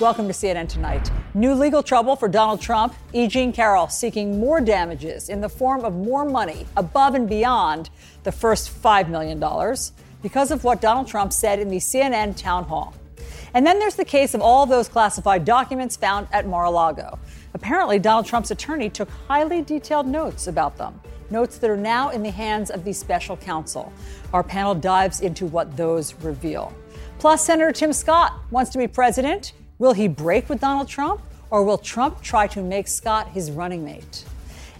Welcome to CNN Tonight. New legal trouble for Donald Trump. E. Jean Carroll seeking more damages in the form of more money above and beyond the first $5 million because of what Donald Trump said in the CNN town hall. And then there's the case of all those classified documents found at Mar a Lago. Apparently, Donald Trump's attorney took highly detailed notes about them, notes that are now in the hands of the special counsel. Our panel dives into what those reveal. Plus, Senator Tim Scott wants to be president. Will he break with Donald Trump, or will Trump try to make Scott his running mate?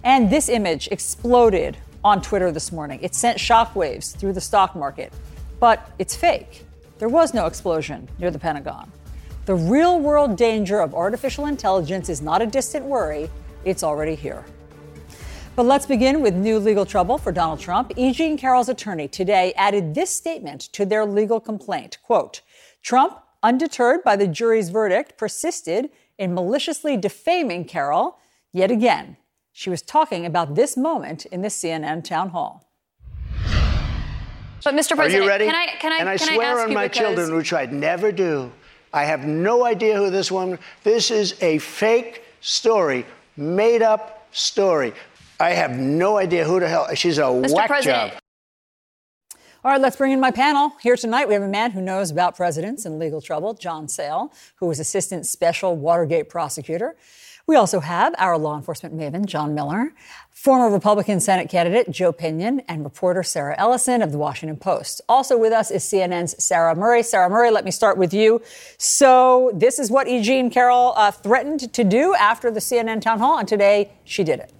And this image exploded on Twitter this morning. It sent shockwaves through the stock market, but it's fake. There was no explosion near the Pentagon. The real world danger of artificial intelligence is not a distant worry, it's already here. But let's begin with new legal trouble for Donald Trump. E. Jean Carroll's attorney today added this statement to their legal complaint. Quote, Trump, undeterred by the jury's verdict, persisted in maliciously defaming Carroll Yet again, she was talking about this moment in the CNN town hall. But Mr. President, Are you ready? can I can I and I can swear I ask on you my because children, which I'd never do. I have no idea who this woman. This is a fake story, made up story. I have no idea who the hell. She's a Mr. whack President, job. All right, let's bring in my panel. Here tonight, we have a man who knows about presidents and legal trouble, John Sale, who was Assistant Special Watergate Prosecutor. We also have our law enforcement maven, John Miller, former Republican Senate candidate Joe Pinion, and reporter Sarah Ellison of the Washington Post. Also with us is CNN's Sarah Murray. Sarah Murray, let me start with you. So, this is what E. Jean Carroll uh, threatened to do after the CNN town hall, and today she did it.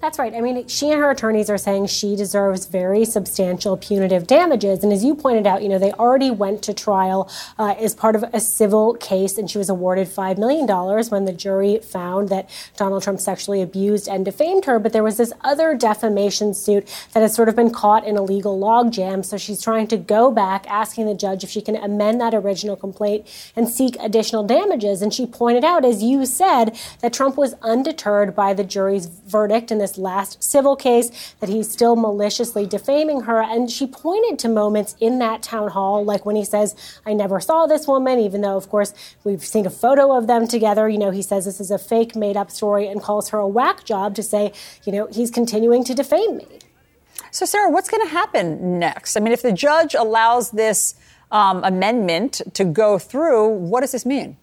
That's right. I mean, she and her attorneys are saying she deserves very substantial punitive damages. And as you pointed out, you know, they already went to trial uh, as part of a civil case, and she was awarded $5 million when the jury found that Donald Trump sexually abused and defamed her. But there was this other defamation suit that has sort of been caught in a legal logjam. So she's trying to go back, asking the judge if she can amend that original complaint and seek additional damages. And she pointed out, as you said, that Trump was undeterred by the jury's verdict in this last civil case, that he's still maliciously defaming her. And she pointed to moments in that town hall, like when he says, I never saw this woman, even though, of course, we've seen a photo of them together. You know, he says this is a fake, made up story and calls her a whack job to say, you know, he's continuing to defame me. So, Sarah, what's going to happen next? I mean, if the judge allows this um, amendment to go through, what does this mean?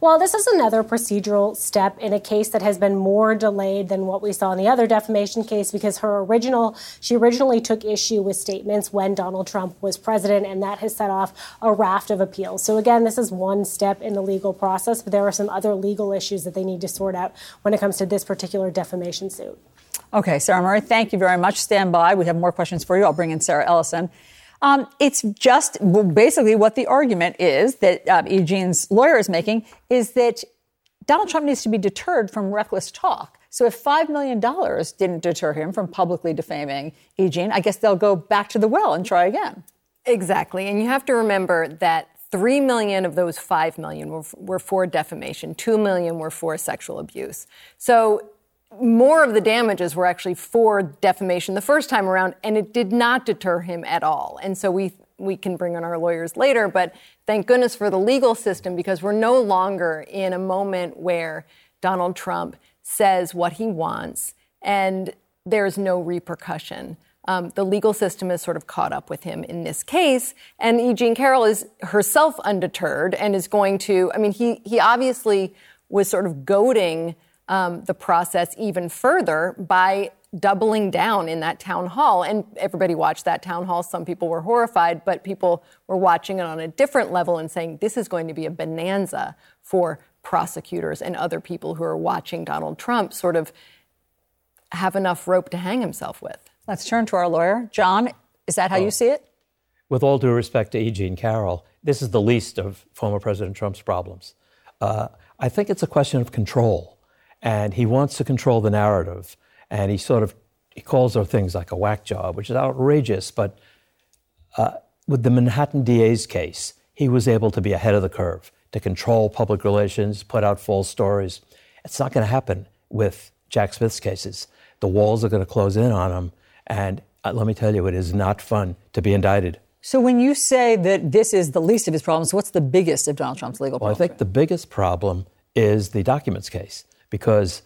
Well, this is another procedural step in a case that has been more delayed than what we saw in the other defamation case because her original, she originally took issue with statements when Donald Trump was president, and that has set off a raft of appeals. So, again, this is one step in the legal process, but there are some other legal issues that they need to sort out when it comes to this particular defamation suit. Okay, Sarah Murray, thank you very much. Stand by. We have more questions for you. I'll bring in Sarah Ellison. Um, it's just basically what the argument is that uh, Eugene's lawyer is making is that Donald Trump needs to be deterred from reckless talk. So if $5 million didn't deter him from publicly defaming Eugene, I guess they'll go back to the well and try again. Exactly. And you have to remember that 3 million of those 5 million were, were for defamation, 2 million were for sexual abuse. So more of the damages were actually for defamation the first time around, and it did not deter him at all. And so we we can bring on our lawyers later, but thank goodness for the legal system because we're no longer in a moment where Donald Trump says what he wants and there's no repercussion. Um, the legal system has sort of caught up with him in this case, and E. Jean Carroll is herself undeterred and is going to. I mean, he he obviously was sort of goading um, the process even further by doubling down in that town hall. And everybody watched that town hall. Some people were horrified, but people were watching it on a different level and saying this is going to be a bonanza for prosecutors and other people who are watching Donald Trump sort of have enough rope to hang himself with. Let's turn to our lawyer. John, is that how oh. you see it? With all due respect to E. Jean Carroll, this is the least of former President Trump's problems. Uh, I think it's a question of control. And he wants to control the narrative. And he sort of he calls her things like a whack job, which is outrageous. But uh, with the Manhattan DA's case, he was able to be ahead of the curve, to control public relations, put out false stories. It's not going to happen with Jack Smith's cases. The walls are going to close in on him. And uh, let me tell you, it is not fun to be indicted. So when you say that this is the least of his problems, what's the biggest of Donald Trump's legal problems? Well, I think the biggest problem is the documents case because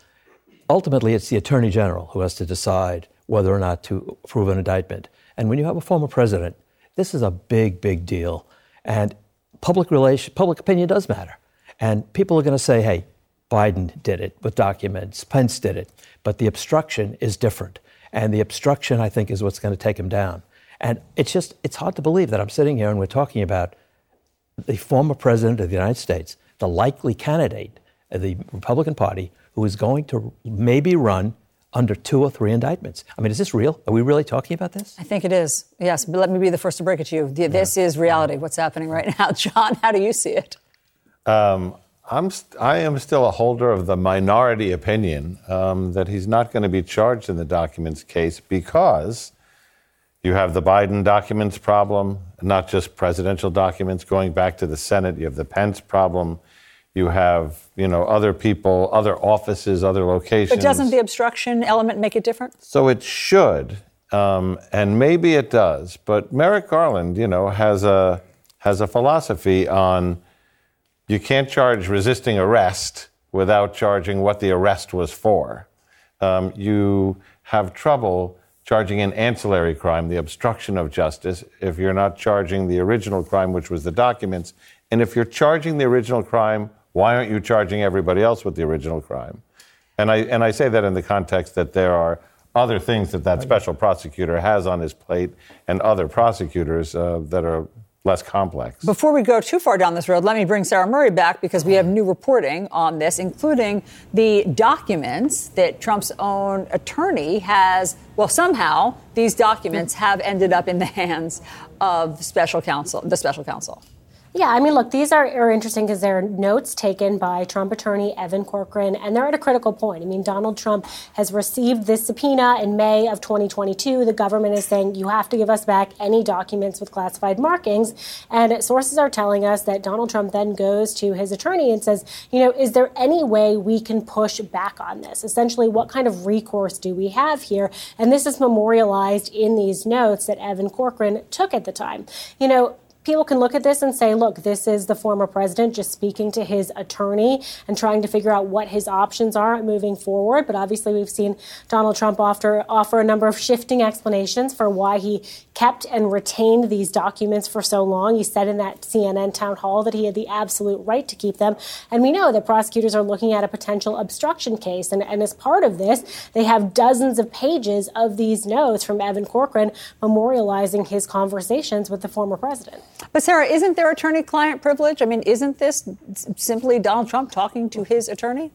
ultimately it's the attorney general who has to decide whether or not to approve an indictment. And when you have a former president, this is a big, big deal. And public relation, public opinion does matter. And people are going to say, hey, Biden did it with documents, Pence did it. But the obstruction is different. And the obstruction, I think, is what's going to take him down. And it's just, it's hard to believe that I'm sitting here and we're talking about the former president of the United States, the likely candidate of the Republican Party, who is going to maybe run under two or three indictments. I mean, is this real? Are we really talking about this? I think it is. Yes, but let me be the first to break it to you. This yeah. is reality. What's happening right now, John? How do you see it? Um, I'm st- I am still a holder of the minority opinion um, that he's not going to be charged in the documents case because you have the Biden documents problem, not just presidential documents going back to the Senate. You have the Pence problem. You have, you know, other people, other offices, other locations. But doesn't the obstruction element make it different? So it should, um, and maybe it does. But Merrick Garland, you know, has a has a philosophy on you can't charge resisting arrest without charging what the arrest was for. Um, you have trouble charging an ancillary crime, the obstruction of justice, if you're not charging the original crime, which was the documents. And if you're charging the original crime, why aren't you charging everybody else with the original crime? And I, and I say that in the context that there are other things that that special prosecutor has on his plate and other prosecutors uh, that are less complex. Before we go too far down this road, let me bring Sarah Murray back because we have new reporting on this, including the documents that Trump's own attorney has. Well, somehow these documents have ended up in the hands of special counsel, the special counsel. Yeah, I mean, look, these are, are interesting because they're notes taken by Trump attorney Evan Corcoran, and they're at a critical point. I mean, Donald Trump has received this subpoena in May of 2022. The government is saying you have to give us back any documents with classified markings. And sources are telling us that Donald Trump then goes to his attorney and says, you know, is there any way we can push back on this? Essentially, what kind of recourse do we have here? And this is memorialized in these notes that Evan Corcoran took at the time. You know, people can look at this and say, look, this is the former president just speaking to his attorney and trying to figure out what his options are moving forward. But obviously, we've seen Donald Trump offer, offer a number of shifting explanations for why he kept and retained these documents for so long. He said in that CNN town hall that he had the absolute right to keep them. And we know that prosecutors are looking at a potential obstruction case. And, and as part of this, they have dozens of pages of these notes from Evan Corcoran memorializing his conversations with the former president. But Sarah, isn't there attorney-client privilege? I mean, isn't this simply Donald Trump talking to his attorney?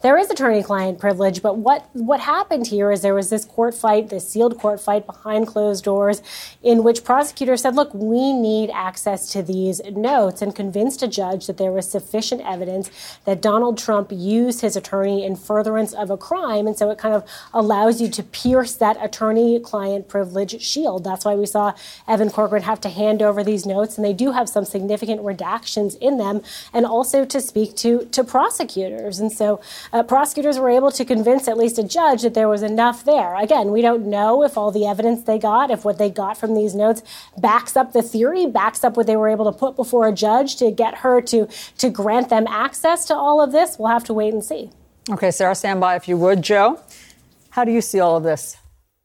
There is attorney-client privilege, but what what happened here is there was this court fight, this sealed court fight behind closed doors, in which prosecutors said, "Look, we need access to these notes," and convinced a judge that there was sufficient evidence that Donald Trump used his attorney in furtherance of a crime, and so it kind of allows you to pierce that attorney-client privilege shield. That's why we saw Evan Corcoran have to hand over these notes, and they do have some significant redactions in them, and also to speak to to prosecutors, and so uh, prosecutors were able to convince at least a judge that there was enough there. Again, we don't know if all the evidence they got, if what they got from these notes backs up the theory, backs up what they were able to put before a judge to get her to, to grant them access to all of this. We'll have to wait and see. Okay, Sarah, stand by if you would. Joe, how do you see all of this?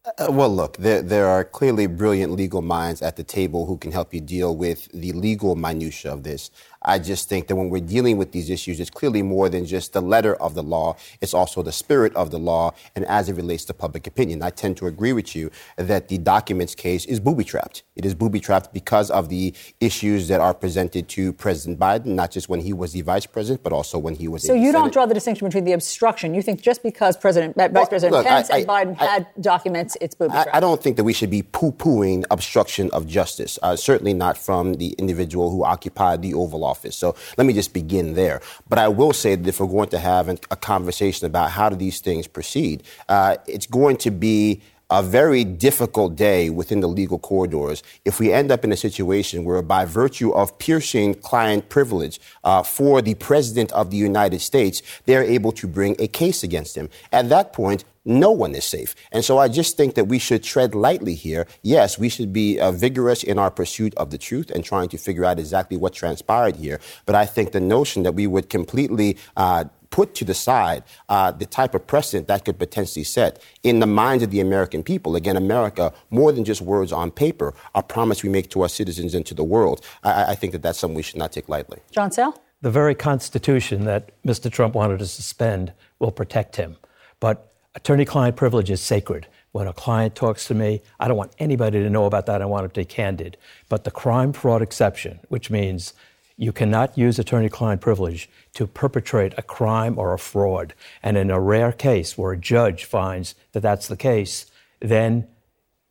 Uh, well, look, there, there are clearly brilliant legal minds at the table who can help you deal with the legal minutia of this. I just think that when we're dealing with these issues, it's clearly more than just the letter of the law. It's also the spirit of the law and as it relates to public opinion. I tend to agree with you that the documents case is booby trapped. It is booby trapped because of the issues that are presented to President Biden, not just when he was the vice president, but also when he was. So you don't draw the distinction between the obstruction. You think just because President, well, Vice President look, Pence I, I, and Biden I, had documents, it's booby trapped. I, don't think that we should be poo-pooing obstruction of justice. Uh, certainly not from the individual who occupied the Oval Office. So let me just begin there. But I will say that if we're going to have an, a conversation about how do these things proceed, uh, it's going to be a very difficult day within the legal corridors if we end up in a situation where, by virtue of piercing client privilege uh, for the President of the United States, they're able to bring a case against him. At that point, no one is safe. And so I just think that we should tread lightly here. Yes, we should be uh, vigorous in our pursuit of the truth and trying to figure out exactly what transpired here. But I think the notion that we would completely uh, put to the side uh, the type of precedent that could potentially set in the minds of the American people. Again, America, more than just words on paper, a promise we make to our citizens and to the world. I, I think that that's something we should not take lightly. John Sale? The very Constitution that Mr. Trump wanted to suspend will protect him. But attorney client privilege is sacred. When a client talks to me, I don't want anybody to know about that. I want it to be candid. But the crime fraud exception, which means you cannot use attorney client privilege to perpetrate a crime or a fraud. And in a rare case where a judge finds that that's the case, then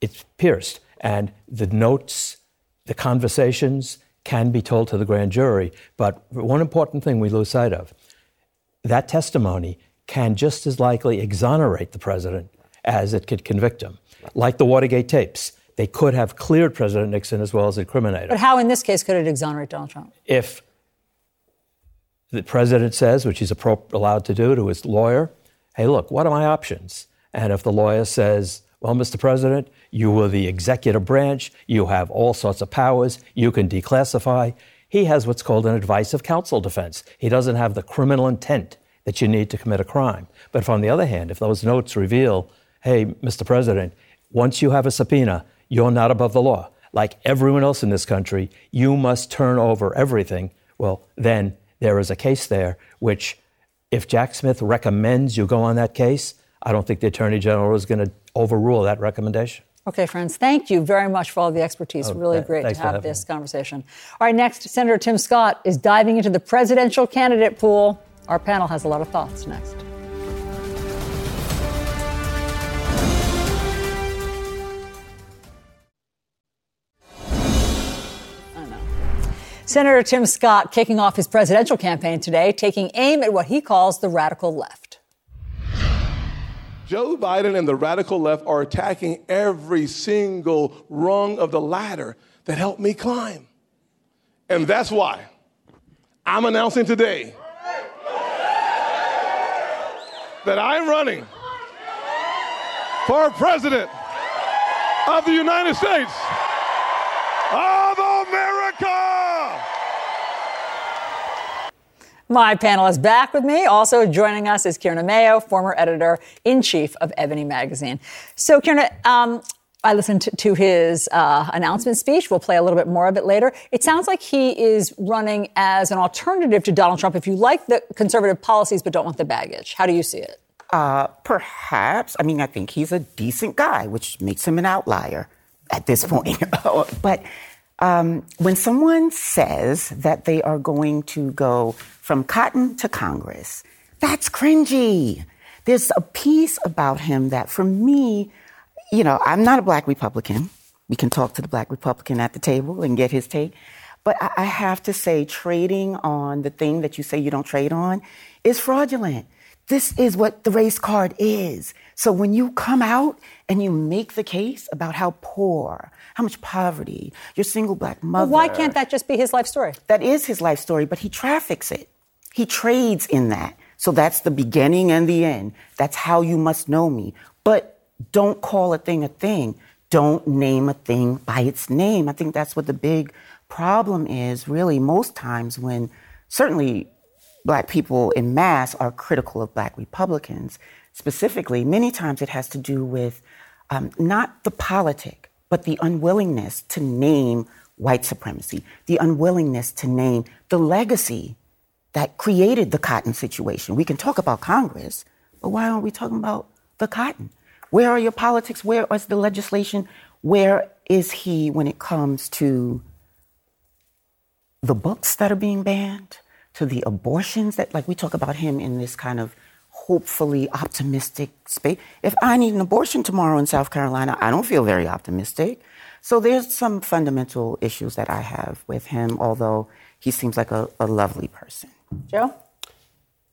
it's pierced. And the notes, the conversations can be told to the grand jury. But one important thing we lose sight of that testimony can just as likely exonerate the president as it could convict him, like the Watergate tapes. They could have cleared President Nixon as well as incriminate him. But how, in this case, could it exonerate Donald Trump? If the president says, which he's allowed to do to his lawyer, hey, look, what are my options? And if the lawyer says, well, Mr. President, you were the executive branch, you have all sorts of powers, you can declassify, he has what's called an advice of counsel defense. He doesn't have the criminal intent that you need to commit a crime. But if, on the other hand, if those notes reveal, hey, Mr. President, once you have a subpoena, you're not above the law. Like everyone else in this country, you must turn over everything. Well, then there is a case there which, if Jack Smith recommends you go on that case, I don't think the Attorney General is going to overrule that recommendation. Okay, friends, thank you very much for all the expertise. Oh, really great to have this me. conversation. All right, next, Senator Tim Scott is diving into the presidential candidate pool. Our panel has a lot of thoughts next. Senator Tim Scott kicking off his presidential campaign today, taking aim at what he calls the radical left. Joe Biden and the radical left are attacking every single rung of the ladder that helped me climb. And that's why I'm announcing today that I'm running for president of the United States of America. My panel is back with me. Also joining us is Kierna Mayo, former editor in chief of Ebony Magazine. So, Kierna, um, I listened to, his uh, announcement speech. We'll play a little bit more of it later. It sounds like he is running as an alternative to Donald Trump if you like the conservative policies but don't want the baggage. How do you see it? Uh, perhaps. I mean, I think he's a decent guy, which makes him an outlier at this point. but um, when someone says that they are going to go from cotton to Congress, that's cringy. There's a piece about him that, for me, you know, I'm not a black Republican. We can talk to the black Republican at the table and get his take. But I have to say, trading on the thing that you say you don't trade on is fraudulent. This is what the race card is. So when you come out and you make the case about how poor, how much poverty, your single black mother. Well, why can't that just be his life story? That is his life story, but he traffics it. He trades in that. So that's the beginning and the end. That's how you must know me. But don't call a thing a thing. Don't name a thing by its name. I think that's what the big problem is, really, most times when certainly black people in mass are critical of black Republicans. Specifically, many times it has to do with um, not the politic, but the unwillingness to name white supremacy, the unwillingness to name the legacy that created the cotton situation. We can talk about Congress, but why aren't we talking about the cotton? Where are your politics? Where is the legislation? Where is he when it comes to the books that are being banned, to the abortions that, like, we talk about him in this kind of hopefully optimistic space. If I need an abortion tomorrow in South Carolina, I don't feel very optimistic. So there's some fundamental issues that I have with him, although he seems like a, a lovely person. Joe?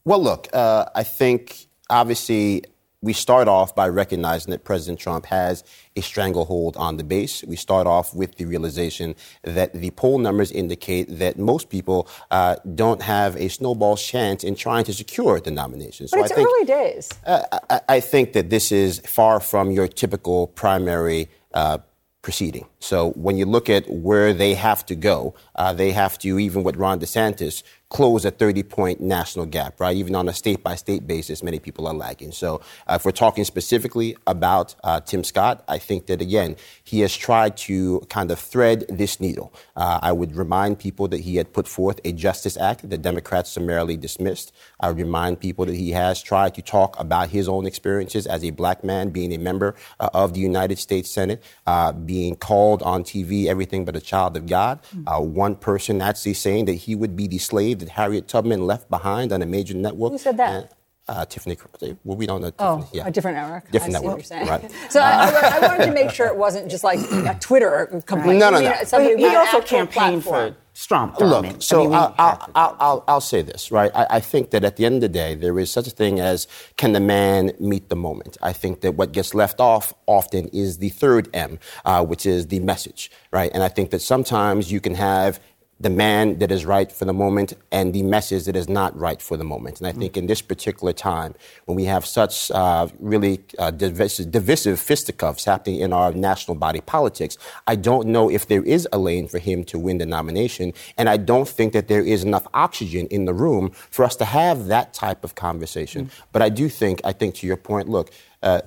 Well, look, uh, I think obviously we start off by recognizing that President Trump has a stranglehold on the base. We start off with the realization that the poll numbers indicate that most people uh, don't have a snowball's chance in trying to secure the nomination. But so it's I think, early days. Uh, I, I, think that this is far from your typical primary uh, proceeding. So when you look at where they have to go, uh, they have to, even with Ron DeSantis, close a 30 point national gap, right? Even on a state by state basis, many people are lagging. So, uh, if we're talking specifically about uh, Tim Scott, I think that again, he has tried to kind of thread this needle. Uh, I would remind people that he had put forth a Justice Act that Democrats summarily dismissed. I would remind people that he has tried to talk about his own experiences as a black man being a member uh, of the United States Senate, uh, being called on TV everything but a child of God. Uh, one person actually saying that he would be the slave that Harriet Tubman left behind on a major network. Who said that? And, uh, Tiffany, well, we don't know. Oh, Tiffany. Yeah. a different network. Different network, right? So I, I, wanted to make sure it wasn't just like a Twitter complaint. No, no, no. He, he also campaigned for Trump. Look, so I mean, I'll, I'll, I'll, I'll, say this, right? I, I, think that at the end of the day, there is such a thing as can the man meet the moment? I think that what gets left off often is the third M, uh, which is the message, right? And I think that sometimes you can have the man that is right for the moment and the message that is not right for the moment. And I think in this particular time, when we have such uh, really uh, divisive, divisive fisticuffs happening in our national body politics, I don't know if there is a lane for him to win the nomination. And I don't think that there is enough oxygen in the room for us to have that type of conversation. Mm-hmm. But I do think, I think to your point, look, uh,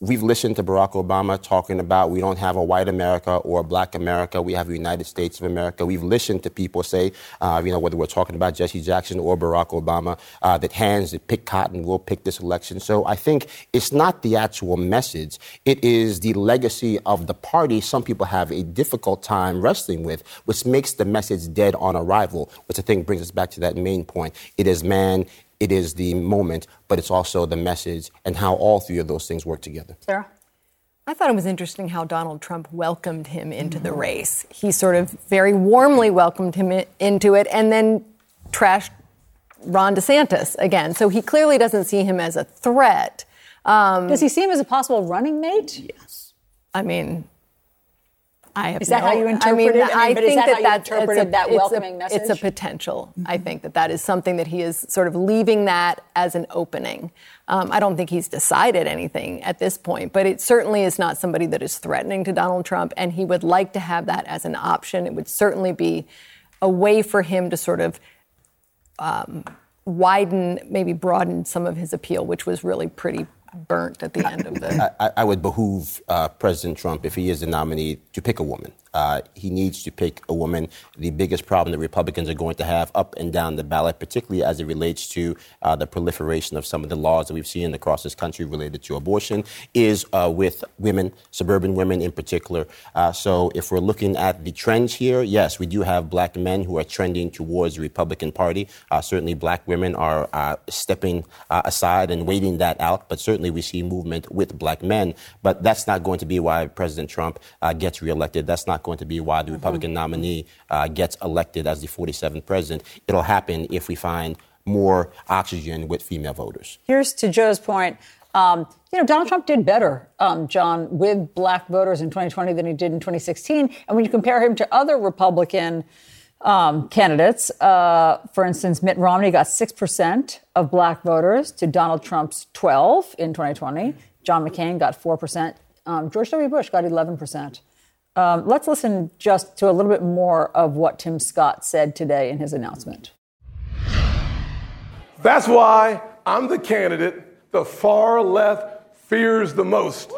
We've listened to Barack Obama talking about we don't have a white America or a black America. We have a United States of America. We've listened to people say, uh, you know, whether we're talking about Jesse Jackson or Barack Obama, uh, that hands that pick cotton will pick this election. So I think it's not the actual message. It is the legacy of the party some people have a difficult time wrestling with, which makes the message dead on arrival, which I think brings us back to that main point. It is man, it is the moment, but it's also the message and how all three of those things work together. Sarah? I thought it was interesting how Donald Trump welcomed him into the race. He sort of very warmly welcomed him into it and then trashed Ron DeSantis again. So he clearly doesn't see him as a threat. Um, Does he see him as a possible running mate? Yes. I mean, I have is that no, how you interpreted? I it? I, mean, I think that, that that's interpreted a, that welcoming a, message. It's a potential. Mm-hmm. I think that that is something that he is sort of leaving that as an opening. Um, I don't think he's decided anything at this point, but it certainly is not somebody that is threatening to Donald Trump, and he would like to have that as an option. It would certainly be a way for him to sort of. Um, widen, maybe broaden some of his appeal, which was really pretty burnt at the end of the. I, I would behoove uh, President Trump, if he is the nominee, to pick a woman. Uh, he needs to pick a woman. The biggest problem that Republicans are going to have up and down the ballot, particularly as it relates to uh, the proliferation of some of the laws that we've seen across this country related to abortion, is uh, with women, suburban women in particular. Uh, so if we're looking at the trends here, yes, we do have black men who are trending towards the Republican Party. Uh, certainly, black women are stepping aside and waiting that out, but certainly we see movement with black men. But that's not going to be why President Trump gets reelected. That's not going to be why the Republican mm-hmm. nominee uh, gets elected as the 47th president. It'll happen if we find more oxygen with female voters. Here's to Joe's point. Um, you know, Donald Trump did better, um, John, with black voters in 2020 than he did in 2016. And when you compare him to other Republican um, candidates, uh, for instance, Mitt Romney got 6% of black voters to Donald Trump's 12 in 2020. John McCain got 4%. Um, George W. Bush got 11%. Um, let's listen just to a little bit more of what Tim Scott said today in his announcement. That's why I'm the candidate the far left fears the most.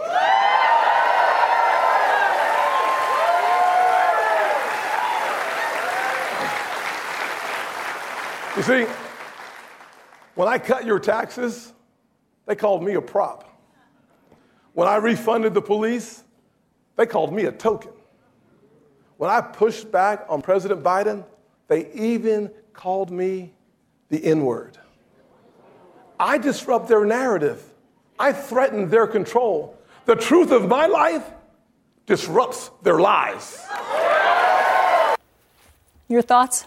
You see, when I cut your taxes, they called me a prop. When I refunded the police, they called me a token. When I pushed back on President Biden, they even called me the N word. I disrupt their narrative. I threaten their control. The truth of my life disrupts their lives. Your thoughts?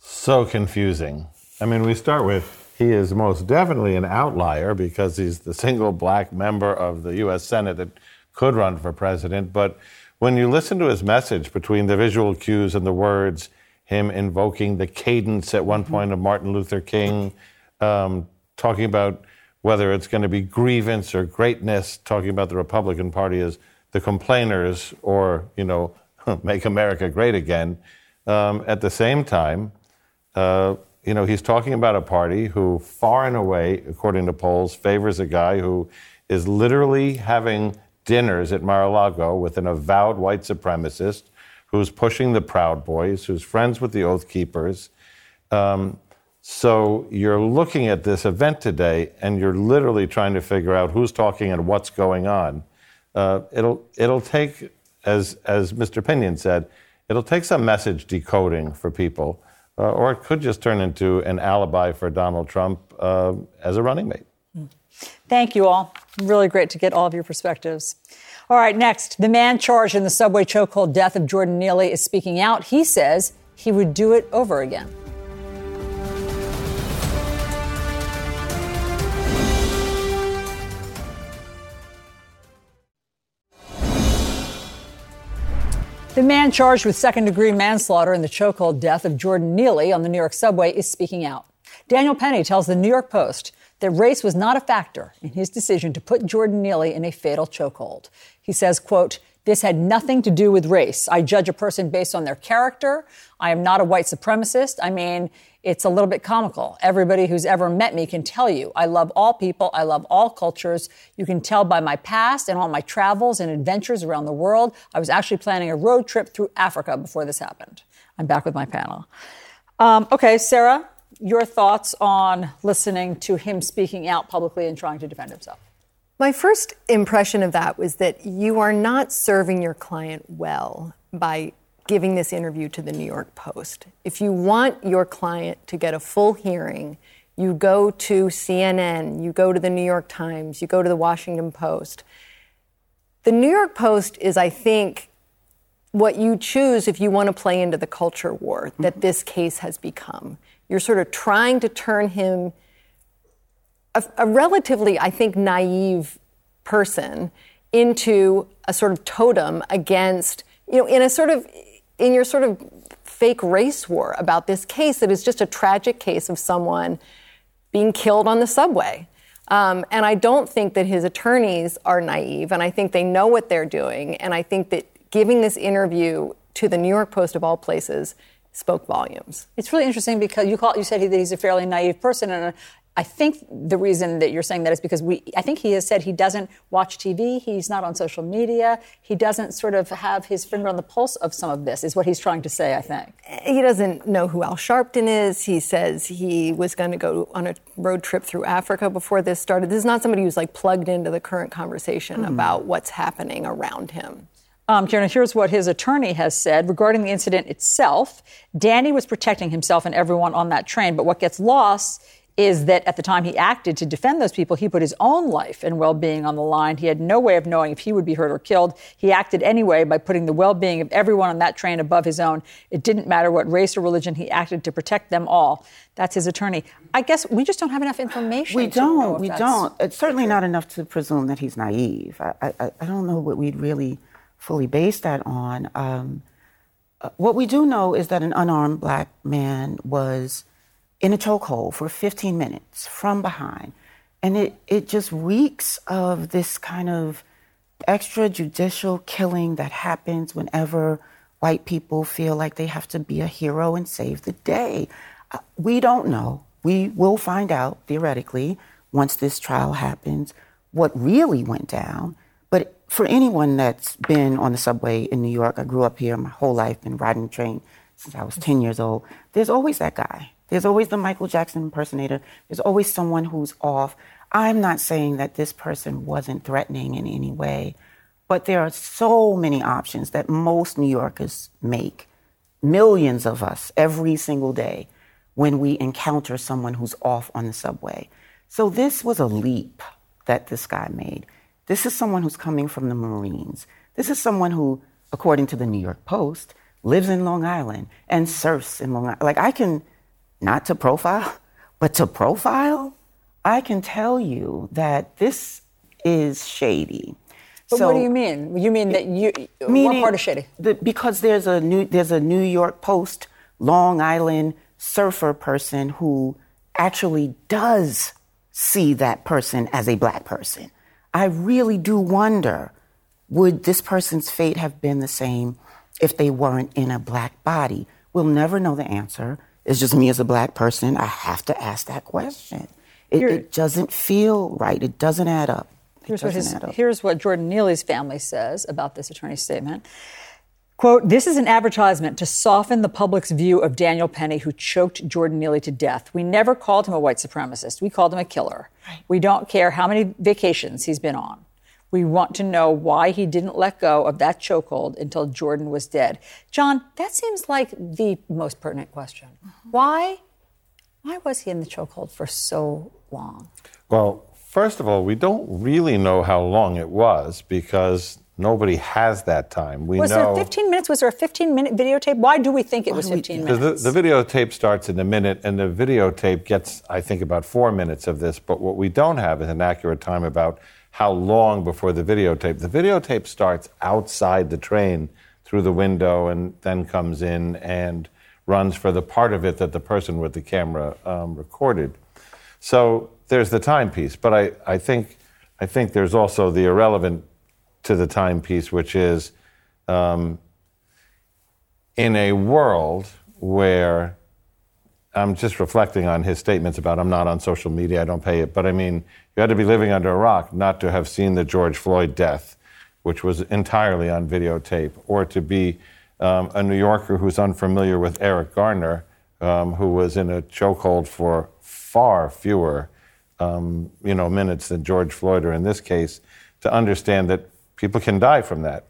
So confusing. I mean, we start with he is most definitely an outlier because he's the single black member of the U.S. Senate that could run for president. But when you listen to his message between the visual cues and the words, him invoking the cadence at one point of Martin Luther King, um, talking about whether it's going to be grievance or greatness, talking about the Republican Party as the complainers or, you know, make America great again. Um, at the same time, uh, you know, he's talking about a party who, far and away, according to polls, favors a guy who is literally having dinners at Mar a Lago with an avowed white supremacist who's pushing the Proud Boys, who's friends with the Oath Keepers. Um, so you're looking at this event today and you're literally trying to figure out who's talking and what's going on. Uh, it'll, it'll take, as, as Mr. Pinion said, it'll take some message decoding for people uh, or it could just turn into an alibi for Donald Trump uh, as a running mate. Thank you all. Really great to get all of your perspectives. All right, next, the man charged in the subway chokehold death of Jordan Neely is speaking out. He says he would do it over again. The man charged with second degree manslaughter in the chokehold death of Jordan Neely on the New York subway is speaking out. Daniel Penny tells the New York Post that race was not a factor in his decision to put Jordan Neely in a fatal chokehold. He says, quote, this had nothing to do with race. I judge a person based on their character. I am not a white supremacist. I mean, it's a little bit comical. Everybody who's ever met me can tell you I love all people, I love all cultures. You can tell by my past and all my travels and adventures around the world. I was actually planning a road trip through Africa before this happened. I'm back with my panel. Um, okay, Sarah, your thoughts on listening to him speaking out publicly and trying to defend himself? My first impression of that was that you are not serving your client well by giving this interview to the New York Post. If you want your client to get a full hearing, you go to CNN, you go to the New York Times, you go to the Washington Post. The New York Post is, I think, what you choose if you want to play into the culture war that mm-hmm. this case has become. You're sort of trying to turn him, a, a relatively, I think, naive person, into a sort of totem against, you know, in a sort of in your sort of fake race war about this case that is just a tragic case of someone being killed on the subway. Um, and I don't think that his attorneys are naive, and I think they know what they're doing. And I think that giving this interview to the New York Post of all places spoke volumes. It's really interesting because you call you said that he's a fairly naive person, and I think the reason that you're saying that is because we, I think he has said he doesn't watch TV, he's not on social media, he doesn't sort of have his finger on the pulse of some of this, is what he's trying to say, I think. He doesn't know who Al Sharpton is. He says he was going to go on a road trip through Africa before this started. This is not somebody who's like plugged into the current conversation mm. about what's happening around him. Um, here's what his attorney has said regarding the incident itself. Danny was protecting himself and everyone on that train, but what gets lost is that at the time he acted to defend those people, he put his own life and well being on the line. He had no way of knowing if he would be hurt or killed. He acted anyway by putting the well being of everyone on that train above his own. It didn't matter what race or religion, he acted to protect them all. That's his attorney. I guess we just don't have enough information. We don't. We don't. It's certainly not enough to presume that he's naive. I, I, I don't know what we'd really fully base that on. Um, uh, what we do know is that an unarmed black man was in a chokehold for 15 minutes from behind. And it, it just reeks of this kind of extrajudicial killing that happens whenever white people feel like they have to be a hero and save the day. Uh, we don't know. We will find out, theoretically, once this trial happens, what really went down. For anyone that's been on the subway in New York, I grew up here my whole life, been riding the train since I was 10 years old, there's always that guy There's always the Michael Jackson impersonator. There's always someone who's off. I'm not saying that this person wasn't threatening in any way, but there are so many options that most New Yorkers make, millions of us every single day, when we encounter someone who's off on the subway. So this was a leap that this guy made. This is someone who's coming from the Marines. This is someone who, according to the New York Post, lives in Long Island and surfs in Long Island. Like, I can, not to profile, but to profile, I can tell you that this is shady. But so, what do you mean? You mean that you meaning what part of shady? The, because there's a new there's a New York Post Long Island surfer person who actually does see that person as a black person. I really do wonder would this person's fate have been the same if they weren't in a black body? We'll never know the answer. It's just me as a black person. I have to ask that question. It, it doesn't feel right. It doesn't add up. Here's what, his, here's what Jordan Neely's family says about this attorney's statement. Quote, this is an advertisement to soften the public's view of Daniel Penny, who choked Jordan Neely to death. We never called him a white supremacist. We called him a killer. Right. We don't care how many vacations he's been on. We want to know why he didn't let go of that chokehold until Jordan was dead. John, that seems like the most pertinent question. Mm-hmm. Why, why was he in the chokehold for so long? Well, first of all, we don't really know how long it was because nobody has that time. We was know, there 15 minutes? Was there a 15 minute videotape? Why do we think it was 15 minutes? Because the, the videotape starts in a minute, and the videotape gets, I think, about four minutes of this. But what we don't have is an accurate time about how long before the videotape. The videotape starts outside the train through the window and then comes in and runs for the part of it that the person with the camera um, recorded. So there's the timepiece, but I, I think I think there's also the irrelevant to the timepiece, which is um, in a world where I'm just reflecting on his statements about I'm not on social media, I don't pay it. But I mean, you had to be living under a rock not to have seen the George Floyd death, which was entirely on videotape, or to be um, a New Yorker who's unfamiliar with Eric Garner, um, who was in a chokehold for far fewer, um, you know, minutes than George Floyd, or in this case, to understand that people can die from that.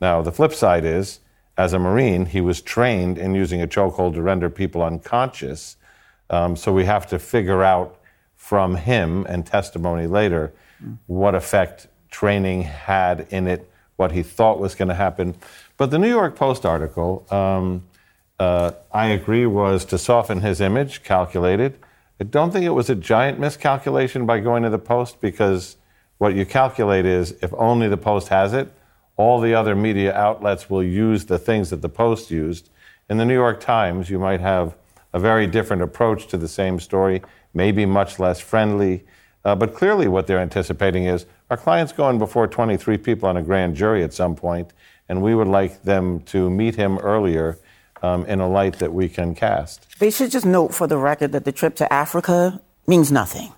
Now, the flip side is as a Marine, he was trained in using a chokehold to render people unconscious. Um, so we have to figure out from him and testimony later what effect training had in it, what he thought was going to happen. But the New York Post article, um, uh, I agree, was to soften his image, calculated. I don't think it was a giant miscalculation by going to the Post because what you calculate is if only the Post has it, all the other media outlets will use the things that the Post used. In the New York Times, you might have a very different approach to the same story, maybe much less friendly. Uh, but clearly, what they're anticipating is our client's going before 23 people on a grand jury at some point, and we would like them to meet him earlier um, in a light that we can cast. They should just note for the record that the trip to Africa means nothing.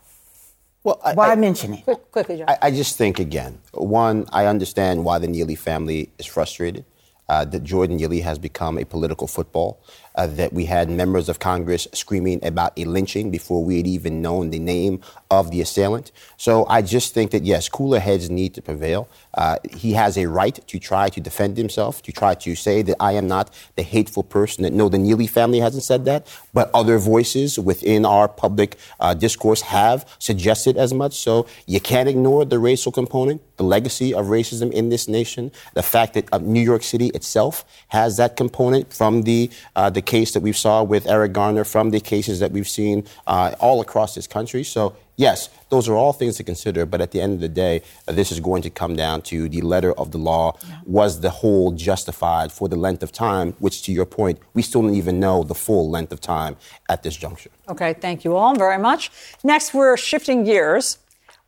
Well, I, why I, mention it? Quick, quickly, John. I, I, just think again, one, I understand why the Neely family is frustrated. Uh, that Jordan Neely has become a political football uh, that we had members of Congress screaming about a lynching before we had even known the name of the assailant. So I just think that, yes, cooler heads need to prevail. Uh, he has a right to try to defend himself, to try to say that I am not the hateful person. That no, the Neely family hasn't said that, but other voices within our public uh, discourse have suggested as much. So you can't ignore the racial component, the legacy of racism in this nation, the fact that uh, New York City itself has that component from the uh, the the case that we saw with Eric Garner, from the cases that we've seen uh, all across this country. So, yes, those are all things to consider. But at the end of the day, uh, this is going to come down to the letter of the law. Yeah. Was the hold justified for the length of time? Which, to your point, we still don't even know the full length of time at this juncture. Okay, thank you all very much. Next, we're shifting gears.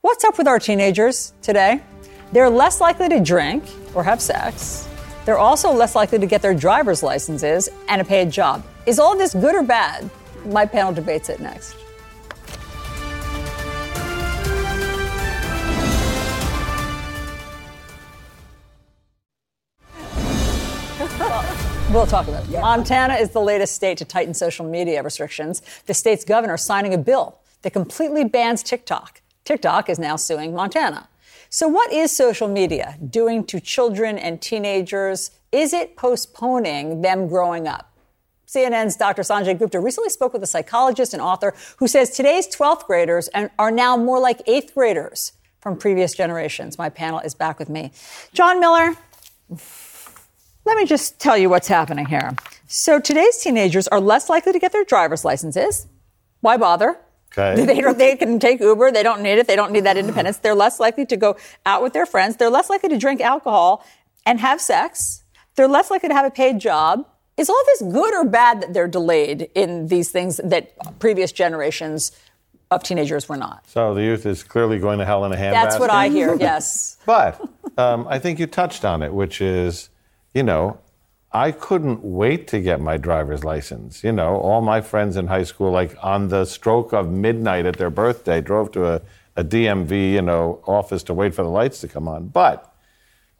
What's up with our teenagers today? They're less likely to drink or have sex. They're also less likely to get their driver's licenses and a paid job. Is all this good or bad? My panel debates it next. We'll talk about it. Montana is the latest state to tighten social media restrictions. The state's governor signing a bill that completely bans TikTok. TikTok is now suing Montana. So, what is social media doing to children and teenagers? Is it postponing them growing up? CNN's Dr. Sanjay Gupta recently spoke with a psychologist and author who says today's 12th graders are now more like eighth graders from previous generations. My panel is back with me. John Miller, let me just tell you what's happening here. So today's teenagers are less likely to get their driver's licenses. Why bother? Okay. They, don't, they can take Uber. They don't need it. They don't need that independence. They're less likely to go out with their friends. They're less likely to drink alcohol and have sex. They're less likely to have a paid job. Is all this good or bad that they're delayed in these things that previous generations of teenagers were not? So the youth is clearly going to hell in a handbasket. That's what I hear, yes. but um, I think you touched on it, which is, you know, I couldn't wait to get my driver's license. You know, all my friends in high school, like on the stroke of midnight at their birthday, drove to a, a DMV, you know, office to wait for the lights to come on. But,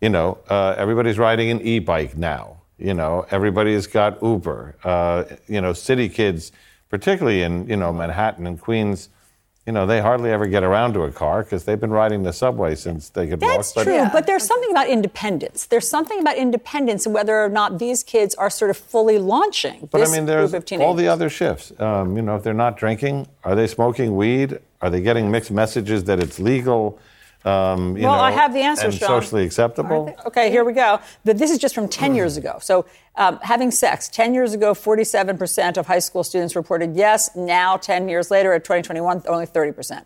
you know, uh, everybody's riding an e-bike now. You know, everybody's got Uber. Uh, you know, city kids, particularly in you know Manhattan and Queens, you know, they hardly ever get around to a car because they've been riding the subway since they could That's walk. That's true, but there's something about independence. There's something about independence and whether or not these kids are sort of fully launching. But I mean, there's all the other shifts. Um, you know, if they're not drinking, are they smoking weed? Are they getting mixed messages that it's legal? Um, well, know, I have the answers, and John. socially acceptable. Okay, here we go. But this is just from 10 years ago. So, um, having sex, 10 years ago, 47% of high school students reported yes. Now, 10 years later, at 2021, only 30%.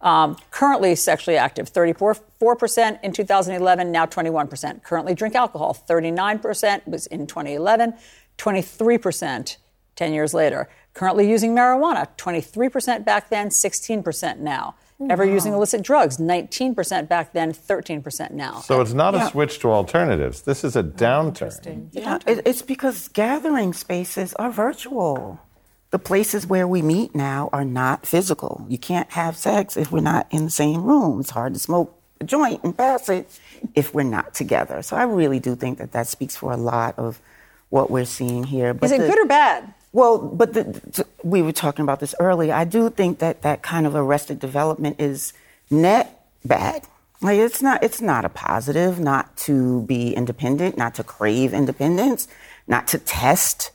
Um, currently sexually active, 34% in 2011, now 21%. Currently drink alcohol, 39% was in 2011, 23% 10 years later. Currently using marijuana, 23% back then, 16% now. Ever Wow. using illicit drugs, 19% back then, 13% now. So it's not Yeah. a switch to alternatives. This is a oh, downturn. Yeah, it, it's because gathering spaces are virtual. The places where we meet now are not physical. You can't have sex if we're not in the same room. It's hard to smoke a joint and pass it if we're not together. So I really do think that that speaks for a lot of what we're seeing here. Is it the- good or bad? Well, but the, we were talking about this earlier. I do think that that kind of arrested development is net bad. Like it's not it's not a positive not to be independent, not to crave independence, not to test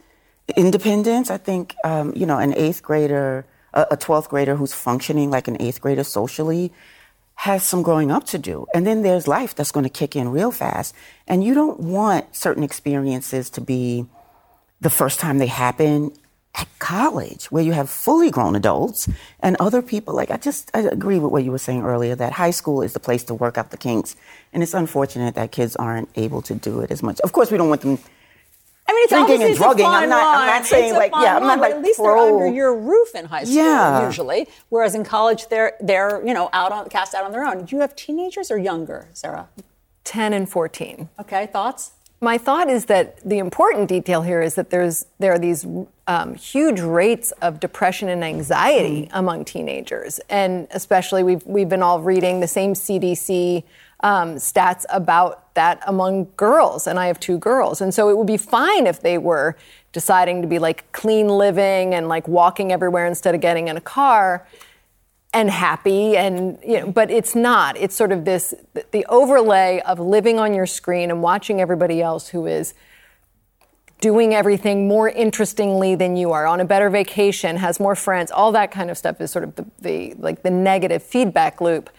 independence. I think um, you know an eighth grader, a, a twelfth grader who's functioning like an eighth grader socially has some growing up to do. And then there's life that's going to kick in real fast. And you don't want certain experiences to be the first time they happen at college where you have fully grown adults and other people like i just i agree with what you were saying earlier that high school is the place to work out the kinks and it's unfortunate that kids aren't able to do it as much of course we don't want them I mean, it's drinking and it's a drugging. I'm fine not- I'm line. not saying, It's a like, yeah, I'm not, line, but like, at least pro- they're under your roof in high school Yeah. usually, whereas in college they're they're you know out on cast out on their own. Do you have teenagers or younger, Sarah? 10 and 14. Okay, thoughts? My thought is that the important detail here is that there's there are these um, huge rates of depression and anxiety among teenagers, and especially we've we've been all reading the same CDC um, stats about that among girls, and I have two girls, and so it would be fine if they were deciding to be like clean living and like walking everywhere instead of getting in a car and happy and you know but it's not. It's sort of this the overlay of living on your screen and watching everybody else who is doing everything more interestingly than you are on a better vacation has more friends all that kind of stuff is sort of the, the like the negative feedback loop.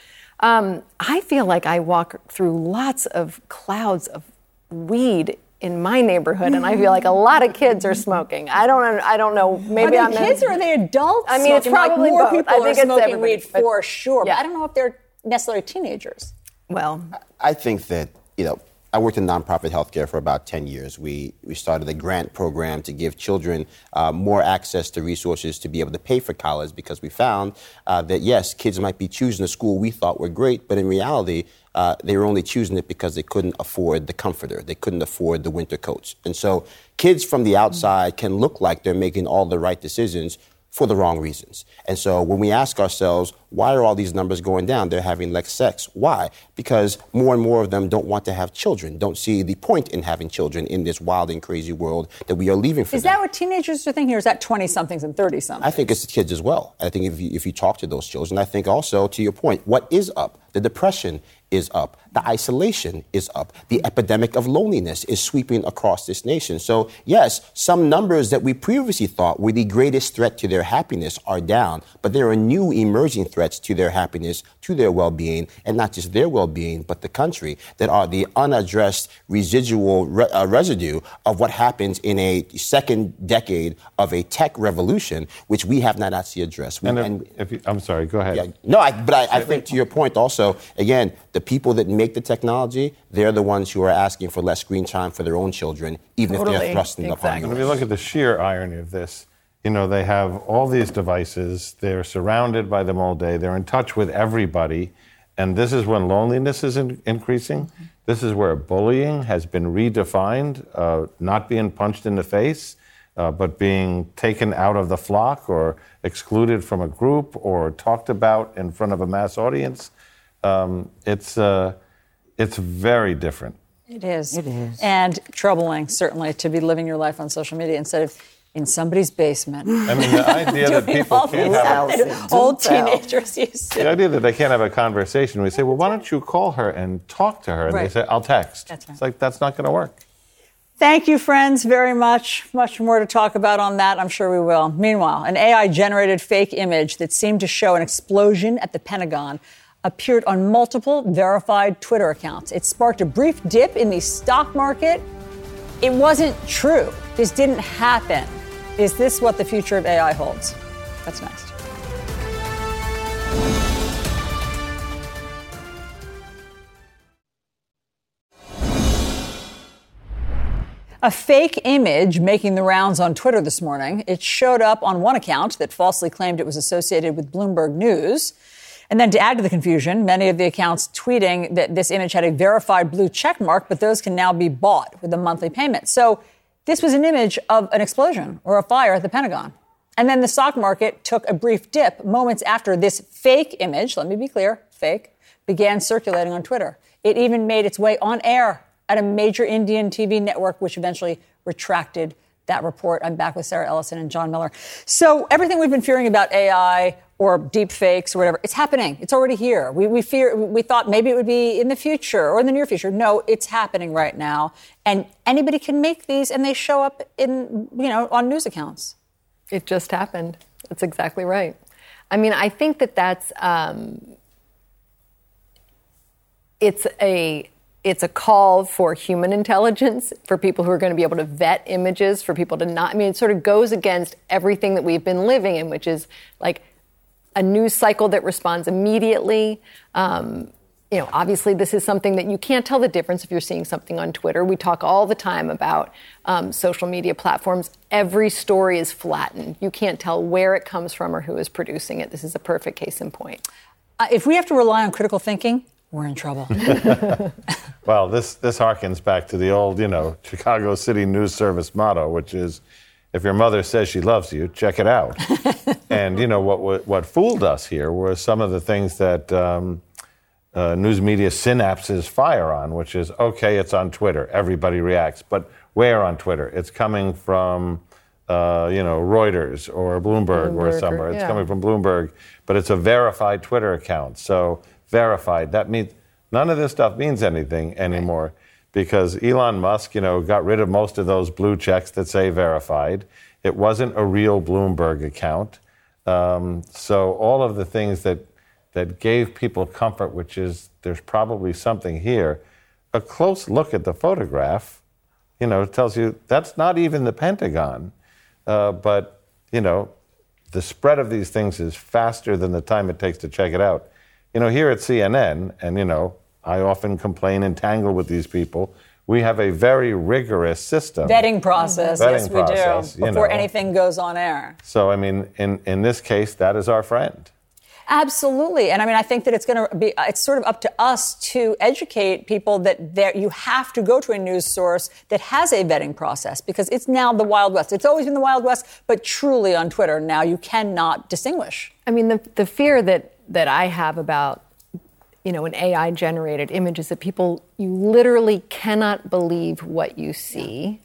Um, i feel like i walk through lots of clouds of weed in my neighborhood and i feel like a lot of kids are smoking i don't i don't know maybe are i'm they kids or are they adults? I mean, it's smoking? Like, probably more both. people I are think it's smoking everybody, weed but- for sure. Yeah. But I don't know if they're necessarily teenagers. well I think that, you know, I worked in nonprofit healthcare for about 10 years. We, we started a grant program to give children uh, more access to resources to be able to pay for college because we found uh, that, yes, kids might be choosing a school we thought were great, but in reality, uh, they were only choosing it because they couldn't afford the comforter. They couldn't afford the winter coats. And so kids from the outside can look like they're making all the right decisions for the wrong reasons. And so when we ask ourselves, why are all these numbers going down? They're having less sex. Why? Because more and more of them don't want to have children, don't see the point in having children in this wild and crazy world that we are leaving for Is them. that what teenagers are thinking, or is that 20 somethings and 30 somethings? I think it's the kids as well. I think if you, if you talk to those children, I think also, to your point, what is up? The depression is up. The isolation is up. The epidemic of loneliness is sweeping across this nation. So, yes, some numbers that we previously thought were the greatest threat to their happiness are down, but there are new emerging threats to their happiness, to their well being, and not just their well being, but the country that are the unaddressed residual re- uh, residue of what happens in a second decade of a tech revolution, which we have not actually addressed. We, And if, if you, I'm sorry, go ahead. yeah, no, I, but I, I think to your point also, again, the people that make the technology, they're the ones who are asking for less screen time for their own children, even if they're thrusting it upon Exactly. If yours. you look at the sheer irony of this, you know, they have all these devices, they're surrounded by them all day, they're in touch with everybody, and this is when loneliness is in- increasing. This is where bullying has been redefined, uh, not being punched in the face, uh, but being taken out of the flock or excluded from a group or talked about in front of a mass audience. Um, it's, uh, it's very different. It is. It is. And troubling, certainly, to be living your life on social media instead of in somebody's basement. I mean, the idea that people all can't have a things old teenagers used to. The to. idea that they can't have a conversation, we say, well, why don't you call her and talk to her? And they say, I'll text. That's right. It's like, that's not going to work. Thank you, friends, very much. Much more to talk about on that. I'm sure we will. Meanwhile, an AI generated fake image that seemed to show an explosion at the Pentagon appeared on multiple verified Twitter accounts. It sparked a brief dip in the stock market. It wasn't true. This didn't happen. Is this what the future of AI holds? That's next. A fake image making the rounds on Twitter this morning. It showed up on one account that falsely claimed it was associated with Bloomberg News. And then to add to the confusion, many of the accounts tweeting that this image had a verified blue check mark, but those can now be bought with a monthly payment. So this was an image of an explosion or a fire at the Pentagon. And then the stock market took a brief dip moments after this fake image, let me be clear, fake, began circulating on Twitter. It even made its way on air at a major Indian TV network, which eventually retracted that report. I'm back with Sarah Ellison and John Miller. So everything we've been fearing about AI or deep fakes or whatever, it's happening. It's already here. We, we fear, we thought maybe it would be in the future or in the near future. No, it's happening right now. And anybody can make these and they show up in, you know, on news accounts. It just happened. That's exactly right. I mean, I think that that's um, it's a it's a call for human intelligence for people who are going to be able to vet images for people to not. I mean, it sort of goes against everything that we've been living in, which is like a news cycle that responds immediately. Um, you know, obviously, this is something that you can't tell the difference if you're seeing something on Twitter. We talk all the time about um, social media platforms. Every story is flattened. You can't tell where it comes from or who is producing it. This is a perfect case in point. Uh, if we have to rely on critical thinking, we're in trouble. Well, this, this harkens back to the old, you know, Chicago City News Service motto, which is if your mother says she loves you, check it out. and, you know, what, what, what fooled us here were some of the things that um, uh, news media synapses fire on, which is okay, it's on Twitter, everybody reacts. But where on Twitter? It's coming from, uh, you know, Reuters or Bloomberg, or Bloomberg or- somewhere. It's yeah. coming from Bloomberg, but it's a verified Twitter account. So verified, that means none of this stuff means anything anymore because Elon Musk, you know, got rid of most of those blue checks that say verified. It wasn't a real Bloomberg account. Um, so all of the things that that gave people comfort, which is there's probably something here. A close look at the photograph, you know, tells you that's not even the Pentagon. Uh, but you know, the spread of these things is faster than the time it takes to check it out. You know, here at CNN, and you know, I often complain and tangle with these people. We have a very rigorous system. Vetting process, Vetting yes, we do. Before know. anything goes on air. So, I mean, in, in this case, that is our friend. Absolutely. And I mean, I think that it's going to be, it's sort of up to us to educate people that there, you have to go to a news source that has a vetting process because it's now the Wild West. It's always been the Wild West, but truly on Twitter now you cannot distinguish. I mean, the, the fear that, that I have about you know, an AI generated image is that people, you literally cannot believe what you see.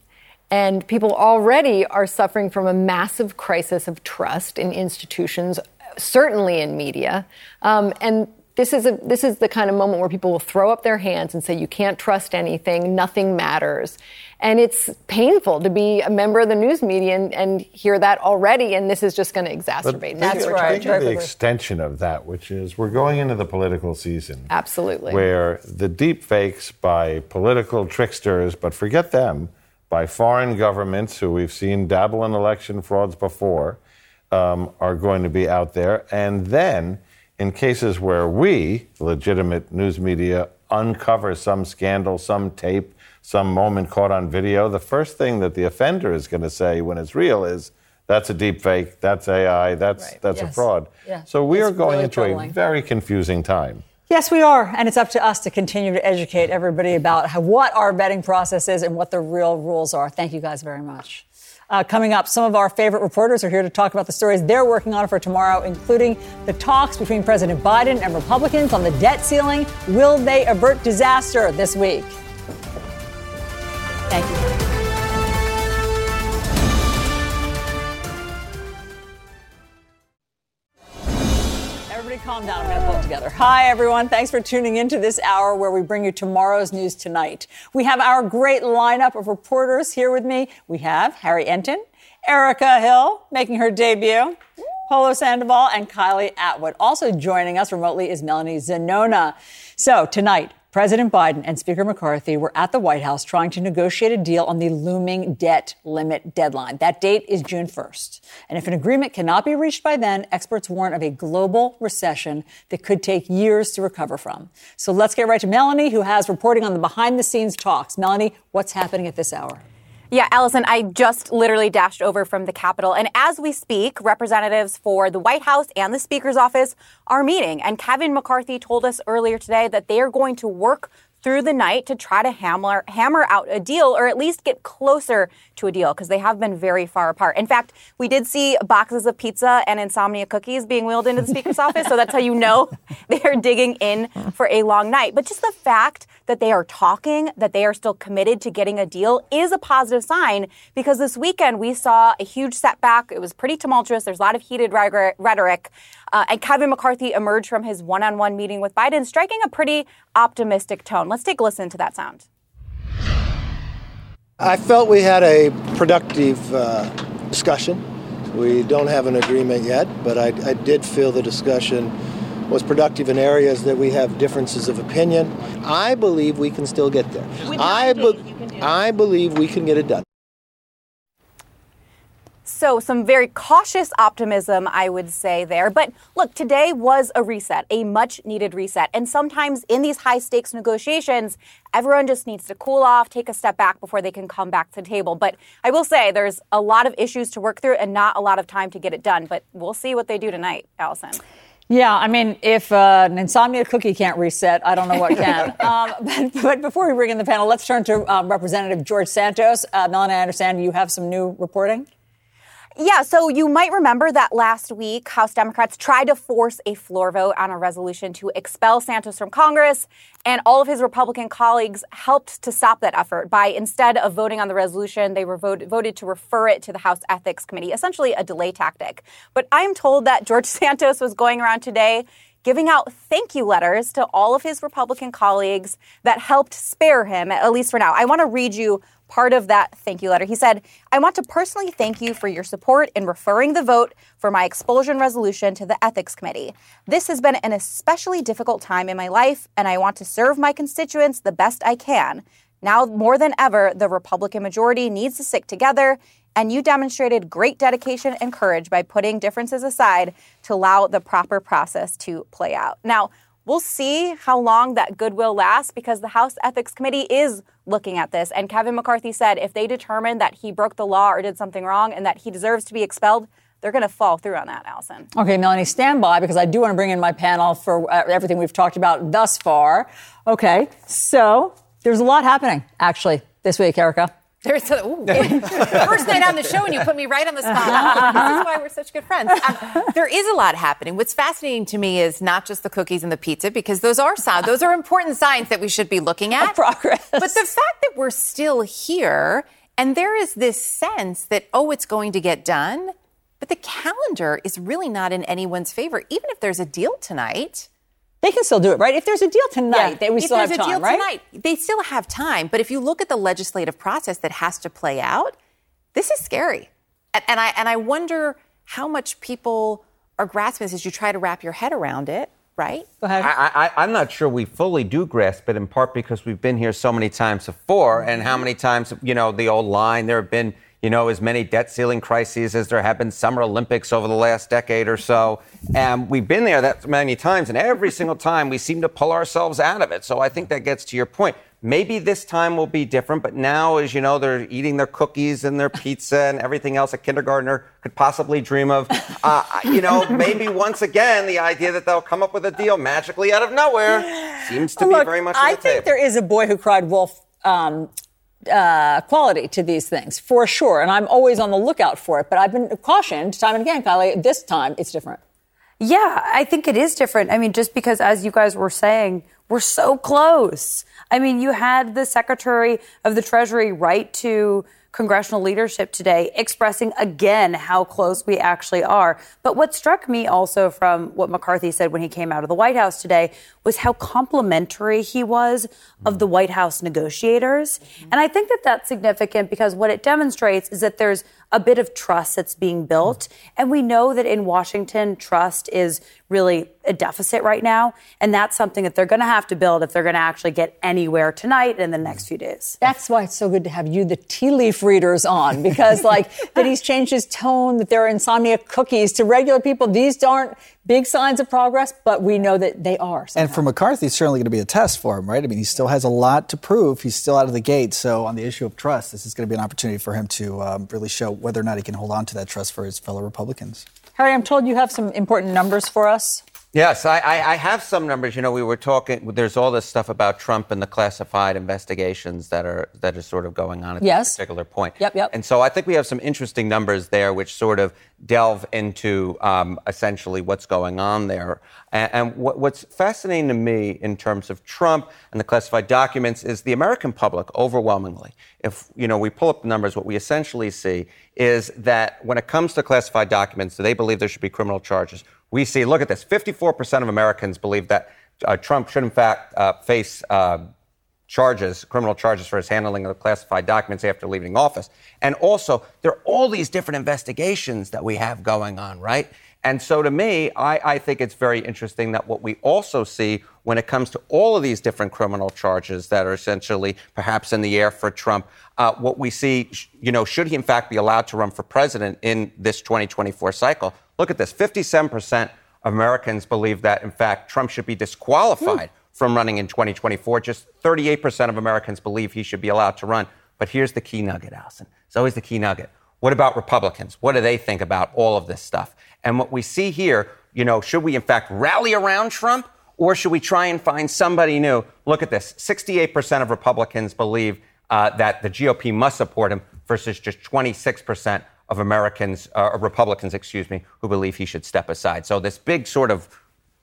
And people already are suffering from a massive crisis of trust in institutions, certainly in media. Um, and this is, a, this is the kind of moment where people will throw up their hands and say, you can't trust anything, nothing matters. And it's painful to be a member of the news media and, and hear that already, and this is just going to exacerbate. That's right. Think the extension of that, which is we're going into the political season. Absolutely. Where the deep fakes by political tricksters, but forget them, by foreign governments who we've seen dabble in election frauds before, um, are going to be out there. And then, in cases where we, legitimate news media, uncover some scandal, some tape, some moment caught on video, the first thing that the offender is going to say when it's real is, that's a deep fake, that's AI, that's, right. that's yes. a fraud. Yeah. So we it's are going really into troubling. a very confusing time. Yes, we are. And it's up to us to continue to educate everybody about how, what our vetting process is and what the real rules are. Thank you guys very much. Uh, coming up, some of our favorite reporters are here to talk about the stories they're working on for tomorrow, including the talks between President Biden and Republicans on the debt ceiling. Will they avert disaster this week? Thank you. Everybody calm down. Together. Hi, everyone. Thanks for tuning in to this hour where we bring you tomorrow's news tonight. We have our great lineup of reporters here with me. We have Harry Enten, Erica Hill making her debut, Polo Sandoval, and Kylie Atwood. Also joining us remotely is Melanie Zanona. So tonight, President Biden and Speaker McCarthy were at the White House trying to negotiate a deal on the looming debt limit deadline. That date is June 1st. And if an agreement cannot be reached by then, experts warn of a global recession that could take years to recover from. So let's get right to Melanie, who has reporting on the behind the scenes talks. Melanie, what's happening at this hour? Yeah, Alisyn, I just literally dashed over from the Capitol. And as we speak, representatives for the White House and the Speaker's office are meeting. And Kevin McCarthy told us earlier today that they are going to work through the night to try to hammer hammer out a deal or at least get closer to a deal because they have been very far apart. In fact, we did see boxes of pizza and insomnia cookies being wheeled into the speaker's office, so that's how you know they are digging in for a long night. But just the fact that they are talking, that they are still committed to getting a deal is a positive sign because this weekend we saw a huge setback. It was pretty tumultuous. There's a lot of heated rhetoric. Uh, and Kevin McCarthy emerged from his one on one meeting with Biden, striking a pretty optimistic tone. Let's take a listen to that sound. I felt we had a productive uh, discussion. We don't have an agreement yet, but I, I did feel the discussion was productive in areas that we have differences of opinion. I believe we can still get there. I, be- I believe we can get it done. So, some very cautious optimism, I would say there. But look, today was a reset, a much needed reset. And sometimes in these high stakes negotiations, everyone just needs to cool off, take a step back before they can come back to the table. But I will say there's a lot of issues to work through and not a lot of time to get it done. But we'll see what they do tonight, Alisyn. Yeah, I mean, if uh, an insomnia cookie can't reset, I don't know what can. um, but, but, before we bring in the panel, let's turn to um, Representative George Santos. Uh, Melanie, I understand you have some new reporting. Yeah, so you might remember that last week, House Democrats tried to force a floor vote on a resolution to expel Santos from Congress, and all of his Republican colleagues helped to stop that effort by instead of voting on the resolution, they were voted, voted to refer it to the House Ethics Committee, essentially a delay tactic. But I'm told that George Santos was going around today giving out thank you letters to all of his Republican colleagues that helped spare him, at least for now. I want to read you part of that thank you letter. He said, I want to personally thank you for your support in referring the vote for my expulsion resolution to the Ethics Committee. This has been an especially difficult time in my life, and I want to serve my constituents the best I can. Now, more than ever, the Republican majority needs to stick together, and you demonstrated great dedication and courage by putting differences aside to allow the proper process to play out. Now, We'll see how long that goodwill lasts because the House Ethics Committee is looking at this. And Kevin McCarthy said if they determine that he broke the law or did something wrong and that he deserves to be expelled, they're going to fall through on that, Alisyn. Okay, Melanie, stand by because I do want to bring in my panel for uh, everything we've talked about thus far. Okay, so there's a lot happening actually this week, Erica. There's a, ooh, first night on the show, and you put me right on the spot. this is why we're such good friends. Um, there is a lot happening. What's fascinating to me is not just the cookies and the pizza, because those are signs, those are important signs that we should be looking at. progress. But the fact that we're still here, and there is this sense that oh, it's going to get done, but the calendar is really not in anyone's favor. Even if there's a deal tonight. They can still do it, right? If there's a deal tonight, yeah. we if still have time, a deal right? Tonight, they still have time. But if you look at the legislative process that has to play out, this is scary. And, and I and I wonder how much people are grasping this as you try to wrap your head around it. Right? Go ahead. I, I, I'm not sure we fully do grasp it, in part because we've been here so many times before, and how many times, you know, the old line, there have been you know, as many debt ceiling crises as there have been Summer Olympics over the last decade or so. And we've been there that many times, and every single time we seem to pull ourselves out of it. So I think that gets to your point. Maybe this time will be different, but now, as you know, they're eating their cookies and their pizza and everything else a kindergartner could possibly dream of. Uh, you know, maybe once again, the idea that they'll come up with a deal magically out of nowhere seems to Look, be very much. I think table. there is a boy who cried wolf um, uh, quality to these things for sure, and I'm always on the lookout for it. But I've been cautioned time and again, Kylie. This time, it's different. Yeah, I think it is different. I mean, just because, as you guys were saying, we're so close. I mean, you had the Secretary of the Treasury write to congressional leadership today expressing again how close we actually are. But what struck me also from what McCarthy said when he came out of the White House today was how complimentary he was of the White House negotiators. And I think that that's significant because what it demonstrates is that there's a bit of trust that's being built. And we know that in Washington, trust is really a deficit right now. And that's something that they're going to have to build if they're going to actually get anywhere tonight and in the next few days. That's why it's so good to have you, the tea leaf readers, on because, like, that he's changed his tone, that there are insomnia cookies to regular people. These aren't big signs of progress, but we know that they are. Somehow. And for McCarthy, it's certainly going to be a test for him, right? I mean, he still has a lot to prove. He's still out of the gate. So, on the issue of trust, this is going to be an opportunity for him to um, really show whether or not he can hold on to that trust for his fellow Republicans. Harry, I'm told you have some important numbers for us. Yes, I, I, I, have some numbers. You know, we were talking. There's all this stuff about Trump and the classified investigations that are that are sort of going on at yes. this particular point. Yep, yep. And so I think we have some interesting numbers there, which sort of delve into um, essentially what's going on there. And, and what, what's fascinating to me in terms of Trump and the classified documents is the American public overwhelmingly. If you know we pull up the numbers, what we essentially see is that when it comes to classified documents, do they believe there should be criminal charges? We see, look at this 54% of Americans believe that uh, Trump should, in fact, uh, face uh, charges, criminal charges for his handling of classified documents after leaving office. And also, there are all these different investigations that we have going on, right? And so to me, I, I, think it's very interesting that what we also see when it comes to all of these different criminal charges that are essentially perhaps in the air for Trump, uh, what we see, you know, should he in fact be allowed to run for president in this 2024 cycle? Look at this 57% of Americans believe that, in fact, Trump should be disqualified mm. from running in 2024. Just 38% of Americans believe he should be allowed to run. But here's the key nugget, Alisyn. It's always the key nugget. What about Republicans? What do they think about all of this stuff? And what we see here, you know, should we in fact rally around Trump or should we try and find somebody new? Look at this 68% of Republicans believe uh, that the GOP must support him versus just 26% of Americans, uh, Republicans, excuse me, who believe he should step aside. So this big sort of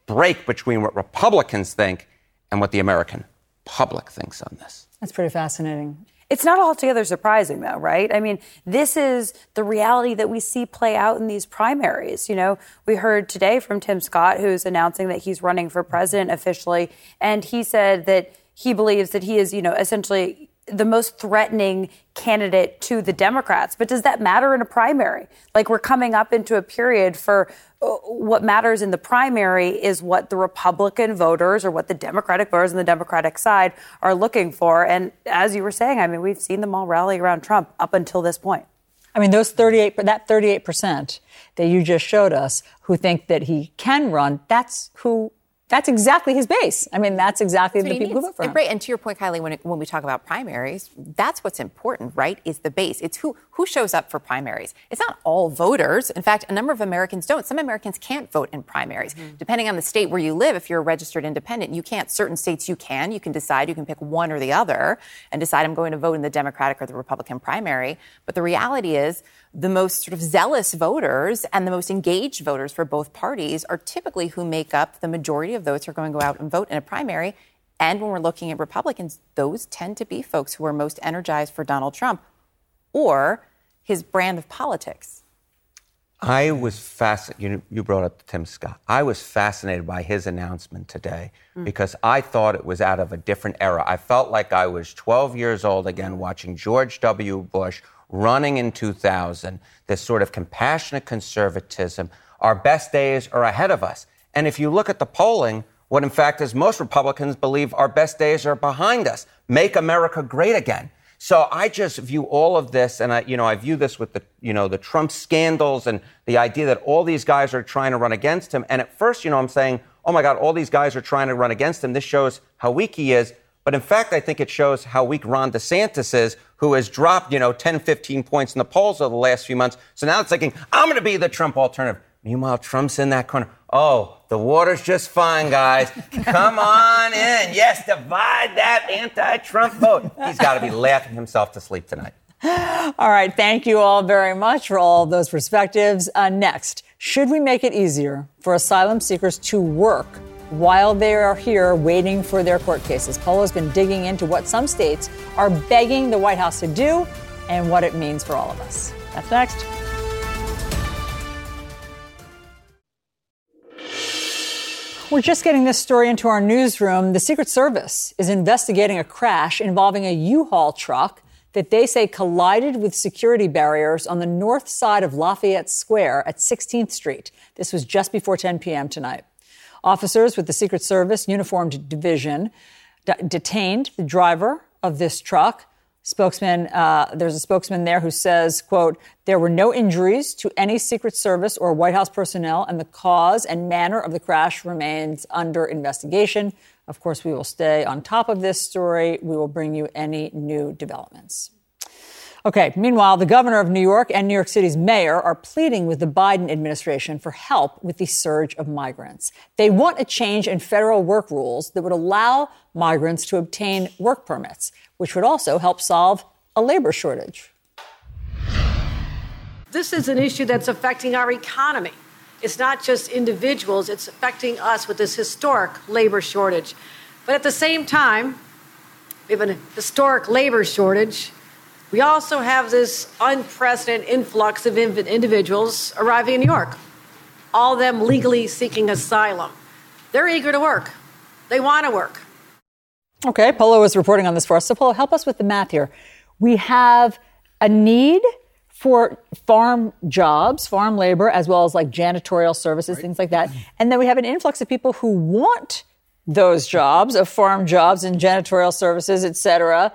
break between what Republicans think and what the American public thinks on this. That's pretty fascinating. It's not altogether surprising, though, right? I mean, this is the reality that we see play out in these primaries. You know, we heard today from Tim Scott, who's announcing that he's running for president officially, and he said that he believes that he is, you know, essentially the most threatening candidate to the Democrats. But does that matter in a primary? Like we're coming up into a period for uh, what matters in the primary is what the Republican voters or what the Democratic voters on the Democratic side are looking for. And as you were saying, I mean, we've seen them all rally around Trump up until this point. I mean, those 38, that 38% that you just showed us who think that he can run, that's who That's exactly his base. I mean, that's exactly That's the people who needs. vote for him. Right, and to your point, Kylie, when, it, when we talk about primaries, that's what's important, right? Is the base. It's who who shows up for primaries. It's not all voters. In fact, a number of Americans don't. Some Americans can't vote in primaries, Mm-hmm. depending on the state where you live. If you're a registered independent, you can't. Certain states you can. You can decide. You can pick one or the other, and decide I'm going to vote in the Democratic or the Republican primary. But the reality is, the most sort of zealous voters and the most engaged voters for both parties are typically who make up the majority of those who are going to go out and vote in a primary. And when we're looking at Republicans, those tend to be folks who are most energized for Donald Trump or his brand of politics. I was fascinated. You, you brought up Tim Scott. I was fascinated by his announcement today Mm. because I thought it was out of a different era. I felt like I was 12 years old again watching George W. Bush running in 2000, this sort of compassionate conservatism. Our best days are ahead of us. And if you look at the polling, what in fact is most Republicans believe our best days are behind us. Make America great again. So I just view all of this, and I, you know, I view this with the, you know, the Trump scandals and the idea that all these guys are trying to run against him. And at first, you know, I'm saying, oh my God, all these guys are trying to run against him. This shows how weak he is. But in fact, I think it shows how weak Ron DeSantis is, who has dropped, you know, 10, 15 points in the polls over the last few months. So now it's thinking, I'm going to be the Trump alternative. Meanwhile, Trump's in that corner. Oh, the water's just fine, guys. Come on in. Yes, divide that anti Trump vote. He's got to be laughing himself to sleep tonight. All right. Thank you all very much for all those perspectives. Uh, next, should we make it easier for asylum seekers to work while they are here waiting for their court cases? Polo's been digging into what some states are begging the White House to do and what it means for all of us. That's next. We're just getting this story into our newsroom. The Secret Service is investigating a crash involving a U-Haul truck that they say collided with security barriers on the north side of Lafayette Square at 16th Street. This was just before 10 p.m. tonight. Officers with the Secret Service Uniformed Division d- detained the driver of this truck. Spokesman, uh, there's a spokesman there who says, quote, there were no injuries to any Secret Service or White House personnel, and the cause and manner of the crash remains under investigation. Of course, we will stay on top of this story. We will bring you any new developments. Okay, meanwhile, the governor of New York and New York City's mayor are pleading with the Biden administration for help with the surge of migrants. They want a change in federal work rules that would allow migrants to obtain work permits, which would also help solve a labor shortage. This is an issue that's affecting our economy. It's not just individuals, it's affecting us with this historic labor shortage. But at the same time, we have a historic labor shortage. We also have this unprecedented influx of individuals arriving in New York, all of them legally seeking asylum. They're eager to work, they want to work. Okay, Polo is reporting on this for us. So, Polo, help us with the math here. We have a need for farm jobs, farm labor, as well as like janitorial services, things like that. And then we have an influx of people who want those jobs, of farm jobs and janitorial services, et cetera.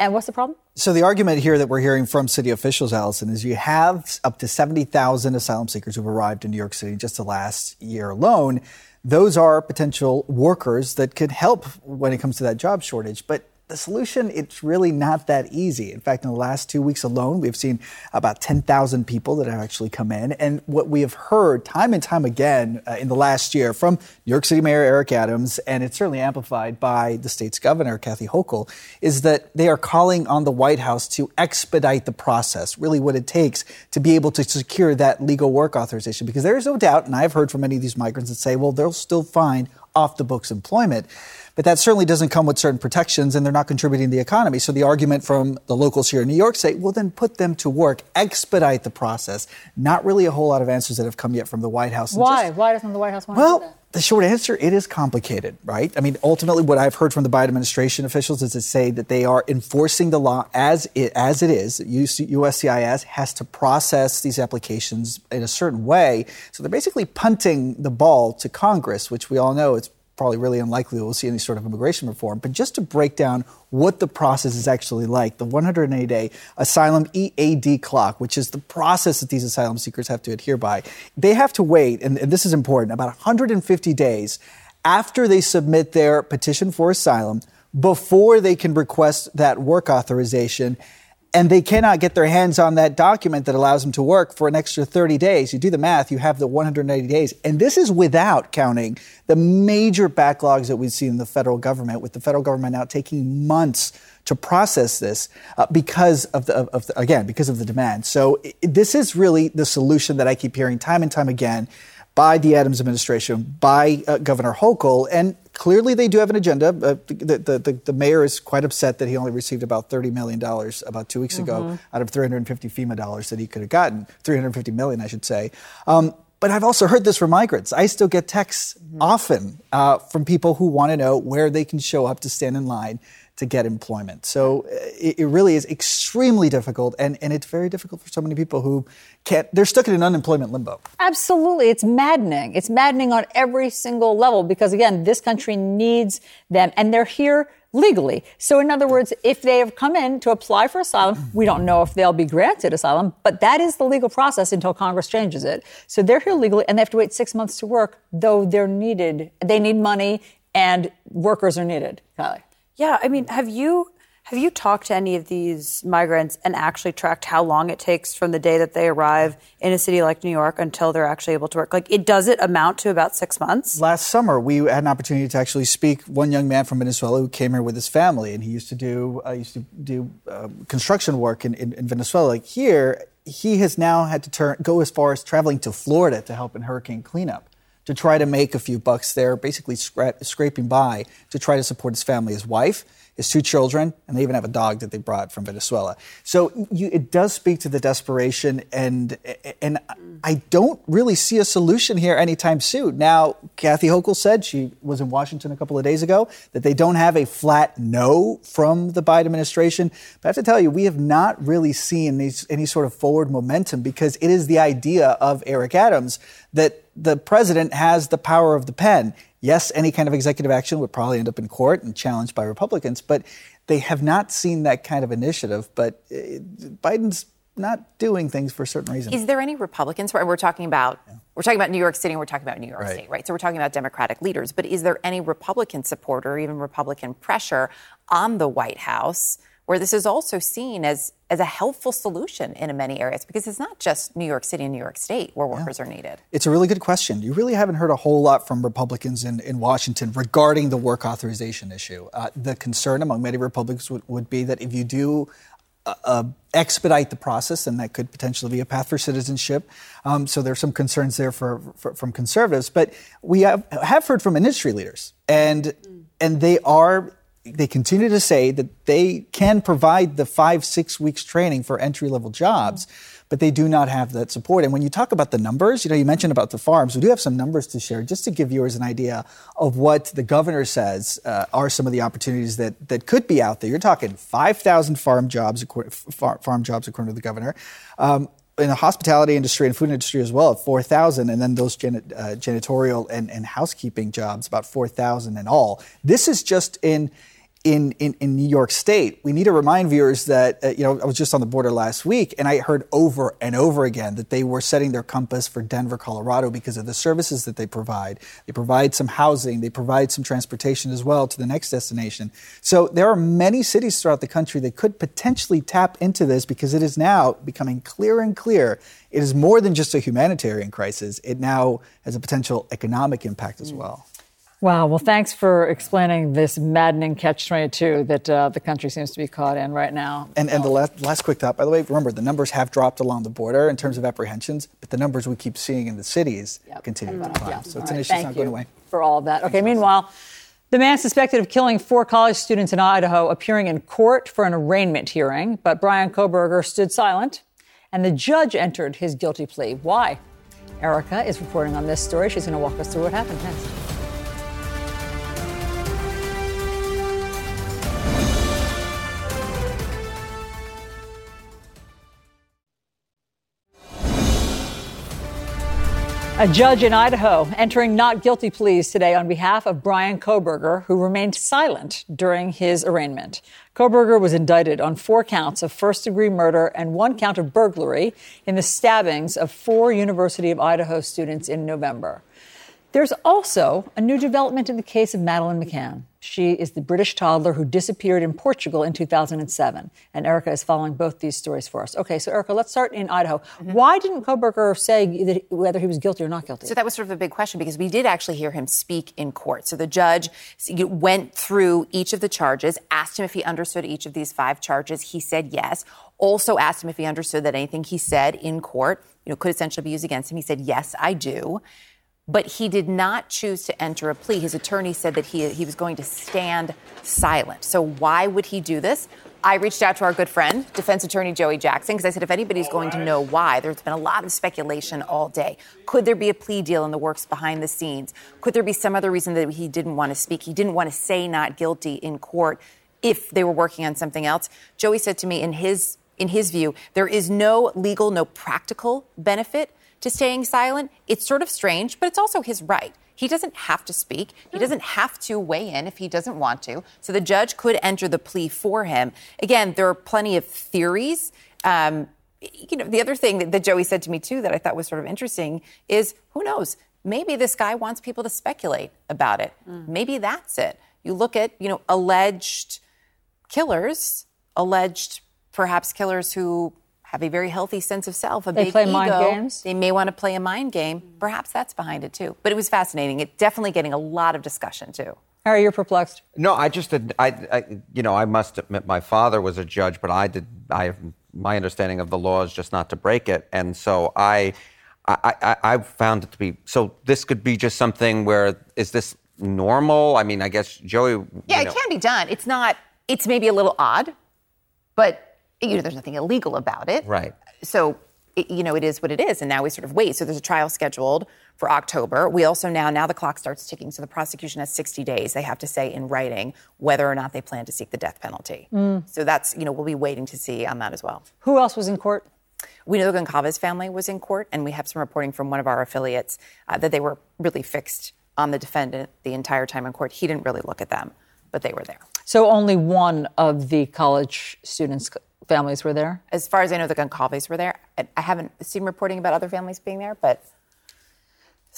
And what's the problem? So the argument here that we're hearing from city officials, Alisyn, is you have up to 70,000 asylum seekers who've arrived in New York City just the last year alone. Those are potential workers that could help when it comes to that job shortage. But the solution, it's really not that easy. In fact, in the last two weeks alone, we've seen about 10,000 people that have actually come in. And what we have heard time and time again uh, in the last year from New York City Mayor Eric Adams, and it's certainly amplified by the state's governor, Kathy Hochul, is that they are calling on the White House to expedite the process, really what it takes to be able to secure that legal work authorization. Because there is no doubt, and I've heard from many of these migrants that say, well, they'll still find off the books employment. But that certainly doesn't come with certain protections, and they're not contributing to the economy. So the argument from the locals here in New York say, well, then put them to work, expedite the process. Not really a whole lot of answers that have come yet from the White House. And Why? just- Why doesn't the White House want to do that? The short answer, it is complicated, right? I mean, ultimately, what I've heard from the Biden administration officials is to say that they are enforcing the law as it, as it is. USCIS has to process these applications in a certain way. So they're basically punting the ball to Congress, which we all know it's probably really unlikely we'll see any sort of immigration reform. But just to break down what the process is actually like, the 180 day asylum EAD clock, which is the process that these asylum seekers have to adhere by, they have to wait, and, and this is important, about 150 days after they submit their petition for asylum, before they can request that work authorization and they cannot get their hands on that document that allows them to work for an extra 30 days. You do the math, you have the 180 days. And this is without counting the major backlogs that we've seen in the federal government, with the federal government now taking months to process this uh, because of the, of the, again, because of the demand. So it, this is really the solution that I keep hearing time and time again by the Adams administration, by uh, Governor Hochul, and clearly they do have an agenda. Uh, the, the, the, the, mayor is quite upset that he only received about $30 million about two weeks mm-hmm. ago out of 350 FEMA dollars that he could have gotten, 350 million, I should say. Um, but I've also heard this from migrants. I still get texts mm-hmm. often uh, from people who want to know where they can show up to stand in line to get employment. So uh, it, it, really is extremely difficult, and, and it's very difficult for so many people who can't, they're stuck in an unemployment limbo. Absolutely. It's maddening. It's maddening on every single level because, again, this country needs them, and they're here legally. So, in other words, if they have come in to apply for asylum, we don't know if they'll be granted asylum, but that is the legal process until Congress changes it. So they're here legally and they have to wait six months to work, though they're needed. They need money and workers are needed. Kylie. Yeah, I mean, have you have you talked to any of these migrants and actually tracked how long it takes from the day that they arrive in a city like New York until they're actually able to work? Like, it does it amount to about six months? Last summer, we had an opportunity to actually speak. One young man from Venezuela who came here with his family, and he used to do uh, used to do uh, construction work in, in, in Venezuela. Like here, he has now had to turn go as far as traveling to Florida to help in hurricane cleanup to try to make a few bucks there, basically scra- scraping by to try to support his family, his wife, his two children, and they even have a dog that they brought from Venezuela. So you, it does speak to the desperation, and and I don't really see a solution here anytime soon. Now, Kathy Hochul said she was in Washington a couple of days ago that they don't have a flat no from the Biden administration. But I have to tell you, we have not really seen these, any sort of forward momentum because it is the idea of Eric Adams that the president has the power of the pen. Yes, any kind of executive action would probably end up in court and challenged by Republicans, but they have not seen that kind of initiative. But uh, Biden's not doing things for certain reason. Is there any Republicans? We're talking about yeah. we're talking about New York City and we're talking about New York right. State, right? So we're talking about Democratic leaders. But is there any Republican support or even Republican pressure on the White House where this is also seen as as a helpful solution in many areas because it's not just New York City and New York State where workers yeah. are needed. It's a really good question. You really haven't heard a whole lot from Republicans in, in Washington regarding the work authorization issue. Uh, the concern among many Republicans would, would be that if you do uh, uh, expedite the process, and that could potentially be a path for citizenship. Um, so there's some concerns there for, for, from conservatives, but we have, have heard from industry leaders, and and they are they continue to say that they can provide the five, six weeks training for entry level jobs, but they do not have that support. And when you talk about the numbers, you know, you mentioned about the farms, we do have some numbers to share just to give viewers an idea of what the governor says uh, are some of the opportunities that, that could be out there. You're talking 5,000 farm jobs, farm jobs according to the governor. Um, in the hospitality industry and food industry as well, 4,000, and then those uh, janitorial and, and housekeeping jobs, about 4,000 in all. This is just in in, in, in, New York State. We need to remind viewers that, uh, you know, I was just on the border last week and I heard over and over again that they were setting their compass for Denver, Colorado because of the services that they provide. They provide some housing, they provide some transportation as well to the next destination. So there are many cities throughout the country that could potentially tap into this because it is now becoming clearer and clear. It is more than just a humanitarian crisis, it now has a potential economic impact as well. Wow. Well, thanks for explaining this maddening catch 22 that uh, the country seems to be caught in right now. And, and the last, last quick thought, by the way, remember the numbers have dropped along the border in terms of apprehensions, but the numbers we keep seeing in the cities yep. continue to climb. So it's an issue that's not going away. For all of that. Okay, meanwhile, the man suspected of killing four college students in Idaho appearing in court for an arraignment hearing, but Brian Kohberger stood silent, and the judge entered his guilty plea. Why? Erica is reporting on this story. She's going to walk us through what happened next. A judge in Idaho entering not guilty pleas today on behalf of Brian Kohberger, who remained silent during his arraignment. Kohberger was indicted on four counts of first degree murder and one count of burglary in the stabbings of four University of Idaho students in November. There's also a new development in the case of Madeleine McCann. She is the British toddler who disappeared in Portugal in 2007. And Erica is following both these stories for us. Okay, so Erica, let's start in Idaho. Mm-hmm. Why didn't Kohberger say that, whether he was guilty or not guilty? So that was sort of a big question because we did actually hear him speak in court. So the judge went through each of the charges, asked him if he understood each of these five charges. He said yes. Also asked him if he understood that anything he said in court, you know, could essentially be used against him. He said, "Yes, I do." But he did not choose to enter a plea. His attorney said that he, he was going to stand silent. So, why would he do this? I reached out to our good friend, defense attorney Joey Jackson, because I said, if anybody's going to know why, there's been a lot of speculation all day. Could there be a plea deal in the works behind the scenes? Could there be some other reason that he didn't want to speak? He didn't want to say not guilty in court if they were working on something else. Joey said to me, in his in his view, there is no legal, no practical benefit to staying silent. It's sort of strange, but it's also his right. He doesn't have to speak. He doesn't have to weigh in if he doesn't want to. So the judge could enter the plea for him. Again, there are plenty of theories. Um, you know, the other thing that, that Joey said to me too that I thought was sort of interesting is who knows? Maybe this guy wants people to speculate about it. Maybe that's it. You look at, you know, alleged killers, alleged perhaps killers who have a very healthy sense of self, a They big play ego. mind games? They may want to play a mind game. Perhaps that's behind it too. But it was fascinating. It definitely getting a lot of discussion too. Harry, you're perplexed. No, I just, did- I, I, you know, I must admit my father was a judge, but I did, I have, my understanding of the law is just not to break it. And so I, I, I, I found it to be, so this could be just something where, is this normal? I mean, I guess Joey. Yeah, you know, it can be done. It's not. It's maybe a little odd, but you know, there's nothing illegal about it. Right. So, it, you know, it is what it is, and now we sort of wait. So there's a trial scheduled for October. We also now now the clock starts ticking. So the prosecution has 60 days. They have to say in writing whether or not they plan to seek the death penalty. Mm. So that's you know we'll be waiting to see on that as well. Who else was in court? We know the Goncalves family was in court, and we have some reporting from one of our affiliates uh, that they were really fixed on the defendant the entire time in court. He didn't really look at them, but they were there. So only one of the college students' families were there? As far as I know, the Goncalves were there. I, I haven't seen reporting about other families being there, but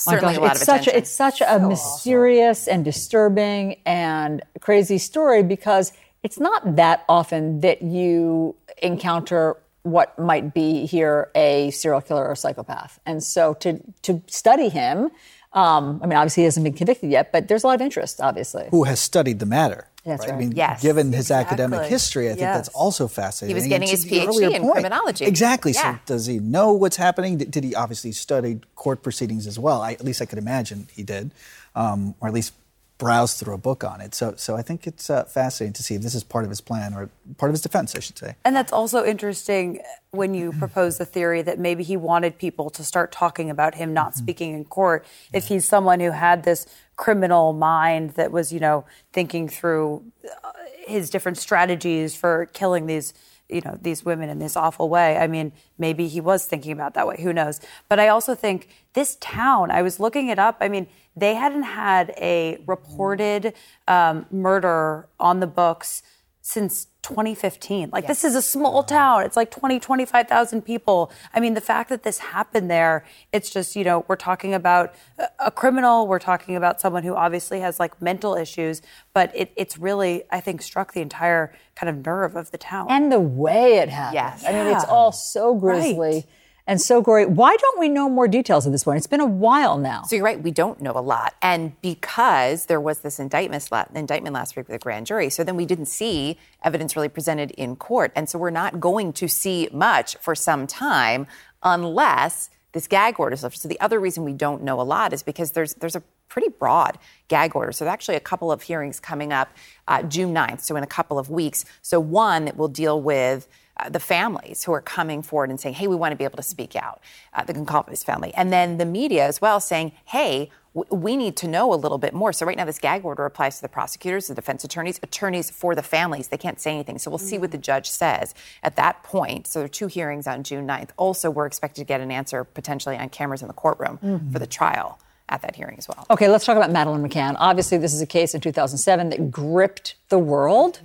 My certainly gosh, a lot it's of such attention. a, it's such a mysterious and disturbing and crazy story because it's not that often that you encounter what might be here a serial killer or psychopath. And so to to study him, um, I mean, obviously he hasn't been convicted yet, but there's a lot of interest, obviously. Who has studied the matter? That's I right. mean, Yes, given his exactly. academic history, I think Yes. that's also fascinating. He was getting his PhD in point- criminology. Exactly. Yeah. So does he know what's happening? Did, did he obviously studied court proceedings as well? I, at least I could imagine he did, um, or at least browsed through a book on it. So, so I think it's uh, fascinating to see if this is part of his plan or part of his defense, I should say. And that's also interesting when you propose the theory that maybe he wanted people to start talking about him not speaking in court. If he's someone who had this criminal mind that was, you know, thinking through uh, his different strategies for killing these you know these women in this awful way. I mean maybe he was thinking about that way. Who knows? But i also think this town i was looking it up. I mean they hadn't had a reported um, murder on the books since 2015 like this is a small town. It's like 20 25000 people. I mean the fact that this happened there it's just you know we're talking about a- a criminal. We're talking about someone who obviously has like mental issues. But it, it's really i think struck the entire kind of nerve of the town. And the way it happened. Yes. I mean, it's all so grisly. Right. And so gory. Why don't we know more details at this point? It's been a while now. So you're right, we don't know a lot. And because there was this indictment, indictment last week with the grand jury, so then we didn't see evidence really presented in court. And so we're not going to see much for some time unless this gag order is lifted. So the other reason we don't know a lot is because there's there's a pretty broad gag order. So there's actually a couple of hearings coming up uh, June 9th, so in a couple of weeks. So one that will deal with the families who are coming forward and saying, hey, we want to be able to speak out, uh, the Goncalves family. And then the media as well saying, hey, we need to know a little bit more. So right now, this gag order applies to the prosecutors, the defense attorneys, attorneys for the families. They can't say anything. So we'll see what the judge says at that point. So there are two hearings on June 9th. Also, we're expected to get an answer potentially on cameras in the courtroom Mhm. for the trial at that hearing as well. Okay, let's talk about Madeleine McCann. Obviously, this is a case in 2007 that gripped the world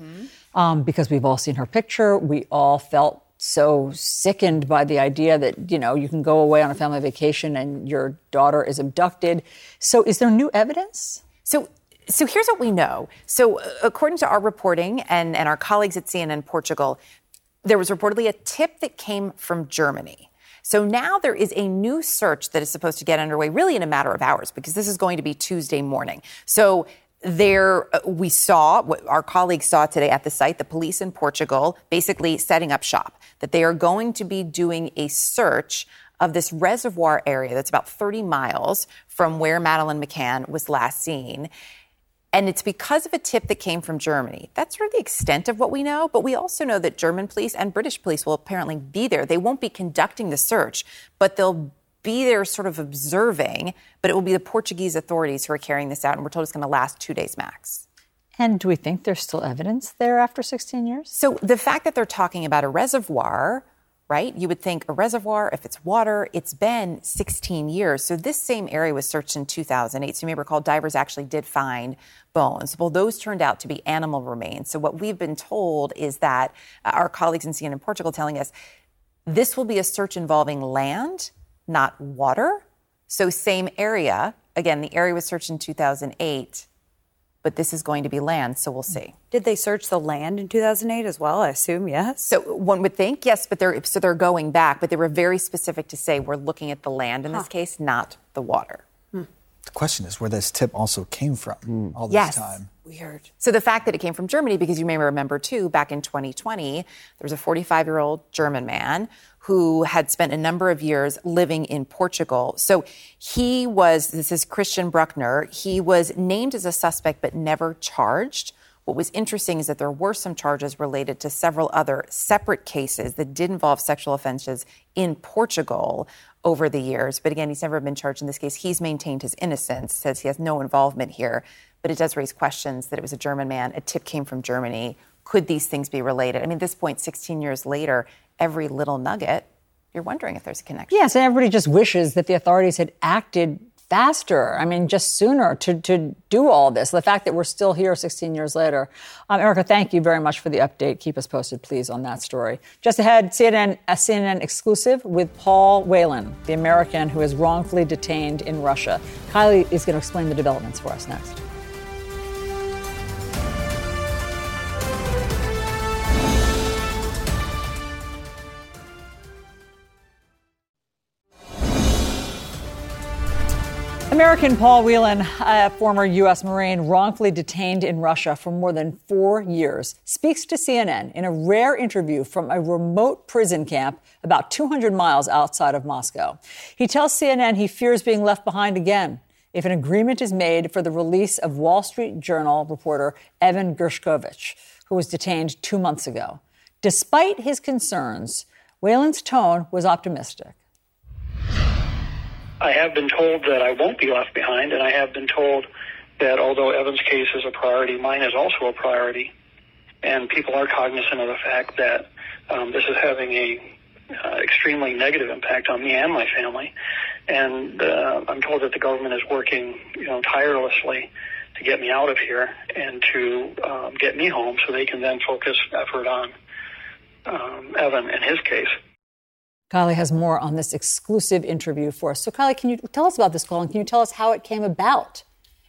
um, because we've all seen her picture. We all felt so sickened by the idea that, you know, you can go away on a family vacation and your daughter is abducted. So is there new evidence? So so here's what we know. So uh, according to our reporting and, and our colleagues at CNN Portugal, there was reportedly a tip that came from Germany. So now there is a new search that is supposed to get underway really in a matter of hours because this is going to be Tuesday morning. So there uh, we saw what our colleagues saw today at the site the police in Portugal basically setting up shop that they are going to be doing a search of this reservoir area that's about 30 miles from where madeleine McCann was last seen. And it's because of a tip that came from Germany. That's sort of the extent of what we know. But we also know that German police and British police will apparently be there. They won't be conducting the search, but they'll be there sort of observing. But it will be the Portuguese authorities who are carrying this out. And we're told it's going to last two days max. And do we think there's still evidence there after 16 years? So the fact that they're talking about a reservoir right? You would think a reservoir, if it's water, it's been 16 years. So this same area was searched in 2008. So you may recall divers actually did find bones. Well, those turned out to be animal remains. So what we've been told is that uh, our colleagues in CNN and Portugal telling us this will be a search involving land, not water. So same area. Again, the area was searched in 2008 but this is going to be land, so we'll see. Did they search the land in 2008 as well? I assume yes. So one would think yes, but they're so they're going back, but they were very specific to say we're looking at the land in huh. this case, not the water. Hmm. The question is where this tip also came from mm. all this yes. time. Weird. So the fact that it came from Germany, because you may remember too, back in 2020, there was a 45 year old German man who had spent a number of years living in Portugal. So he was, this is Christian Bruckner, he was named as a suspect but never charged. What was interesting is that there were some charges related to several other separate cases that did involve sexual offenses in Portugal over the years. But again, he's never been charged in this case. He's maintained his innocence, says he has no involvement here. But it does raise questions that it was a German man. A tip came from Germany. Could these things be related? I mean, at this point, 16 years later, every little nugget, you're wondering if there's a connection. Yes, and everybody just wishes that the authorities had acted faster. I mean, just sooner to, to do all this. The fact that we're still here 16 years later. Um, Erica, thank you very much for the update. Keep us posted, please, on that story. Just ahead, CNN, a CNN exclusive with Paul Whelan, the American who is wrongfully detained in Russia. Kylie is going to explain the developments for us next. American Paul Whelan, a former U.S. Marine wrongfully detained in Russia for more than four years, speaks to CNN in a rare interview from a remote prison camp about 200 miles outside of Moscow. He tells CNN he fears being left behind again if an agreement is made for the release of Wall Street Journal reporter Evan Gershkovich, who was detained two months ago. Despite his concerns, Whelan's tone was optimistic. I have been told that I won't be left behind, and I have been told that although Evan's case is a priority, mine is also a priority. And people are cognizant of the fact that um, this is having a uh, extremely negative impact on me and my family. And uh, I'm told that the government is working, you know, tirelessly to get me out of here and to um, get me home, so they can then focus effort on um, Evan and his case. Kylie has more on this exclusive interview for us. So, Kylie, can you tell us about this call and can you tell us how it came about?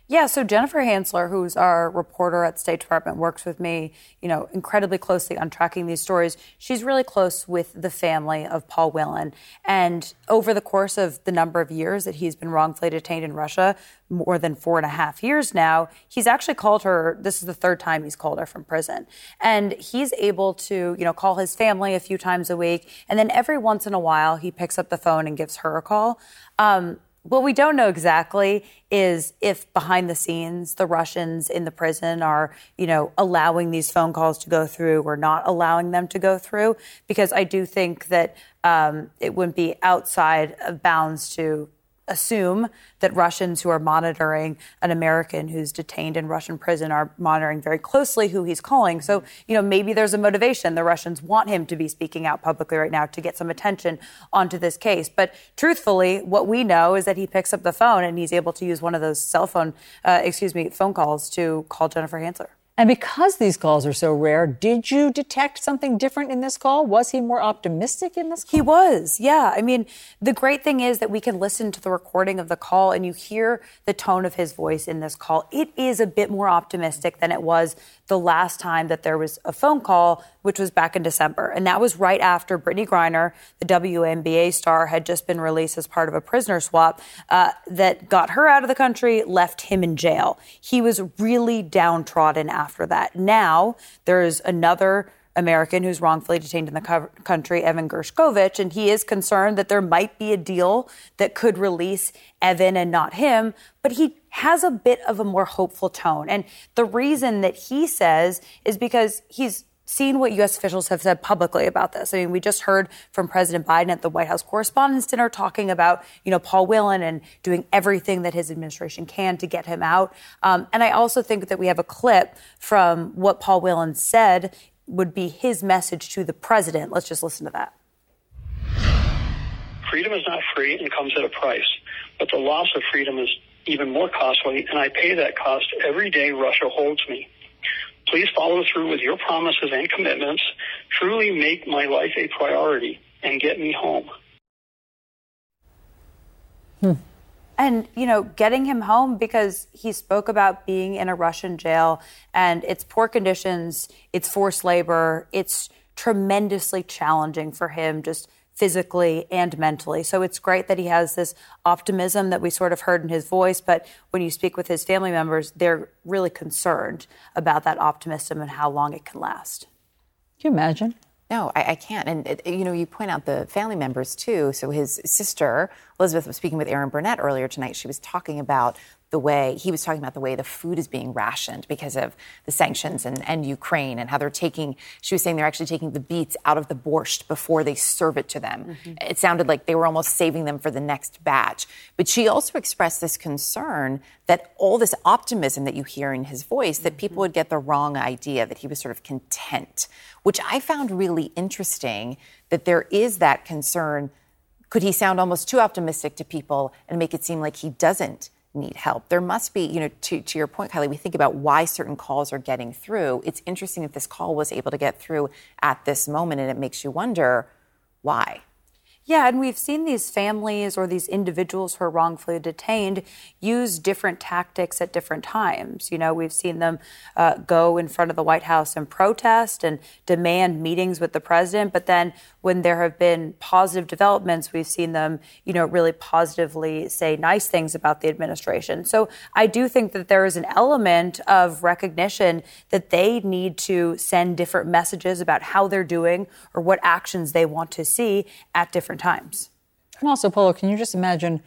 Yeah, so Jennifer Hansler, who's our reporter at State Department, works with me, you know, incredibly closely on tracking these stories. She's really close with the family of Paul Whelan. And over the course of the number of years that he's been wrongfully detained in Russia, more than four and a half years now, he's actually called her, this is the third time he's called her from prison. And he's able to, you know, call his family a few times a week. And then every once in a while, he picks up the phone and gives her a call. Um, what we don't know exactly is if behind the scenes the Russians in the prison are, you know, allowing these phone calls to go through or not allowing them to go through. Because I do think that um, it wouldn't be outside of bounds to assume that Russians who are monitoring an American who's detained in Russian prison are monitoring very closely who he's calling. So, you know, maybe there's a motivation. The Russians want him to be speaking out publicly right now to get some attention onto this case. But truthfully, what we know is that he picks up the phone and he's able to use one of those cell phone, uh, excuse me, phone calls to call Jennifer Hansler. And because these calls are so rare, did you detect something different in this call? Was he more optimistic in this call? He was, yeah. I mean, the great thing is that we can listen to the recording of the call and you hear the tone of his voice in this call. It is a bit more optimistic than it was the last time that there was a phone call, which was back in December. And that was right after Brittney Griner, the WNBA star, had just been released as part of a prisoner swap uh, that got her out of the country, left him in jail. He was really downtrodden after that. Now there's another American who's wrongfully detained in the co- country, Evan Gershkovich, and he is concerned that there might be a deal that could release Evan and not him, but he has a bit of a more hopeful tone. And the reason that he says is because he's seen what U.S. officials have said publicly about this. I mean, we just heard from President Biden at the White House Correspondents' Dinner talking about, you know, Paul Whelan and doing everything that his administration can to get him out. Um, and I also think that we have a clip from what Paul Whelan said would be his message to the president. Let's just listen to that. Freedom is not free and comes at a price, but the loss of freedom is even more costly, and I pay that cost every day Russia holds me. Please follow through with your promises and commitments. Truly make my life a priority and get me home. Hmm. And, you know, getting him home because he spoke about being in a Russian jail and it's poor conditions, it's forced labor, it's tremendously challenging for him just physically and mentally. So it's great that he has this optimism that we sort of heard in his voice, but when you speak with his family members, they're really concerned about that optimism and how long it can last. Can you imagine? No, I, I can't. And, it, you know, you point out the family members too. So his sister, Elizabeth, was speaking with Erin Burnett earlier tonight. She was talking about the way he was talking about the way the food is being rationed because of the sanctions and, and Ukraine and how they're taking, she was saying they're actually taking the beets out of the borscht before they serve it to them. Mm-hmm. It sounded like they were almost saving them for the next batch. But she also expressed this concern that all this optimism that you hear in his voice, that people would get the wrong idea that he was sort of content, which I found really interesting that there is that concern. Could he sound almost too optimistic to people and make it seem like he doesn't need help. There must be, you know, to, to your point, Kylie, we think about why certain calls are getting through. It's interesting that this call was able to get through at this moment, and it makes you wonder why. Yeah, and we've seen these families or these individuals who are wrongfully detained use different tactics at different times. You know, we've seen them uh, go in front of the White House and protest and demand meetings with the president. But then when there have been positive developments, we've seen them, you know, really positively say nice things about the administration. So I do think that there is an element of recognition that they need to send different messages about how they're doing or what actions they want to see at different times. And also, Polo, can you just imagine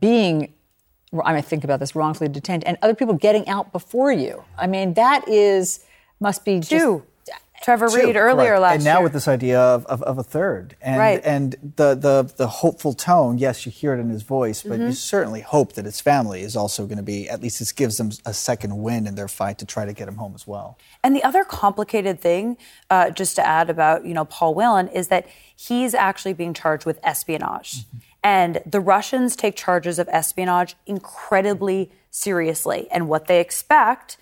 being, I mean, think about this, wrongfully detained and other people getting out before you? I mean, that is, must be just. Two. Trevor Two, Reed earlier correct. last year. and now year. with this idea of, of, of a third and Right. and the, the the hopeful tone yes you hear it in his voice but you Mhm. certainly hope that his family is also going to be at least this gives them a second win in their fight to try to get him home as well And the other complicated thing, uh, just to add about you know Paul Whelan, is that he's actually being charged with espionage, and the Russians take charges of espionage incredibly seriously. And what they expect,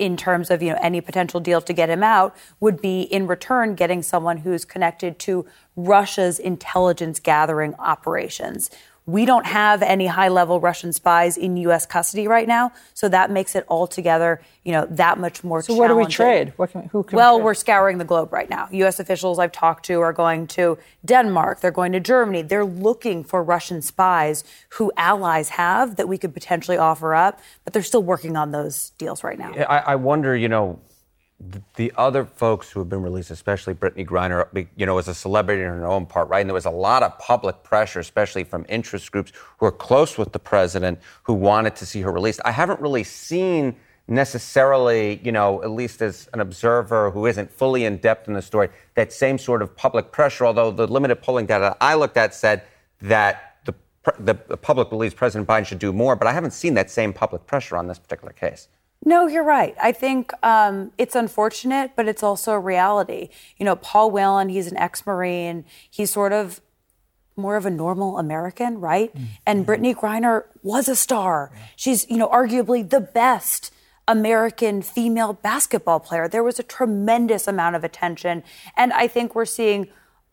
in terms of you know any potential deal to get him out, would be in return getting someone who's connected to Russia's intelligence gathering operations. We don't have any high level Russian spies in U.S. custody right now, so that makes it altogether, you know, that much more So what do we trade? What can, who can we Well, trade? we're scouring the globe right now. U.S. officials I've talked to are going to Denmark. They're going to Germany. They're looking for Russian spies who allies have that we could potentially offer up, but they're still working on those deals right now. I, I wonder, you know, th- the other folks who have been released, especially Brittney Griner, you know, was a celebrity in her own part, right? And there was a lot of public pressure, especially from interest groups who are close with the president who wanted to see her released. I haven't really seen necessarily, you know, at least as an observer who isn't fully in depth in the story, that same sort of public pressure, although the limited polling data I looked at said that the the public believes President Biden should do more, but I haven't seen that same public pressure on this particular case. No, you're right. I think um, it's unfortunate, but it's also a reality. You know, Paul Whelan, he's an ex Marine. He's sort of more of a normal American, right? And Brittney Griner was a star. She's, you know, arguably the best American female basketball player. There was a tremendous amount of attention. And I think we're seeing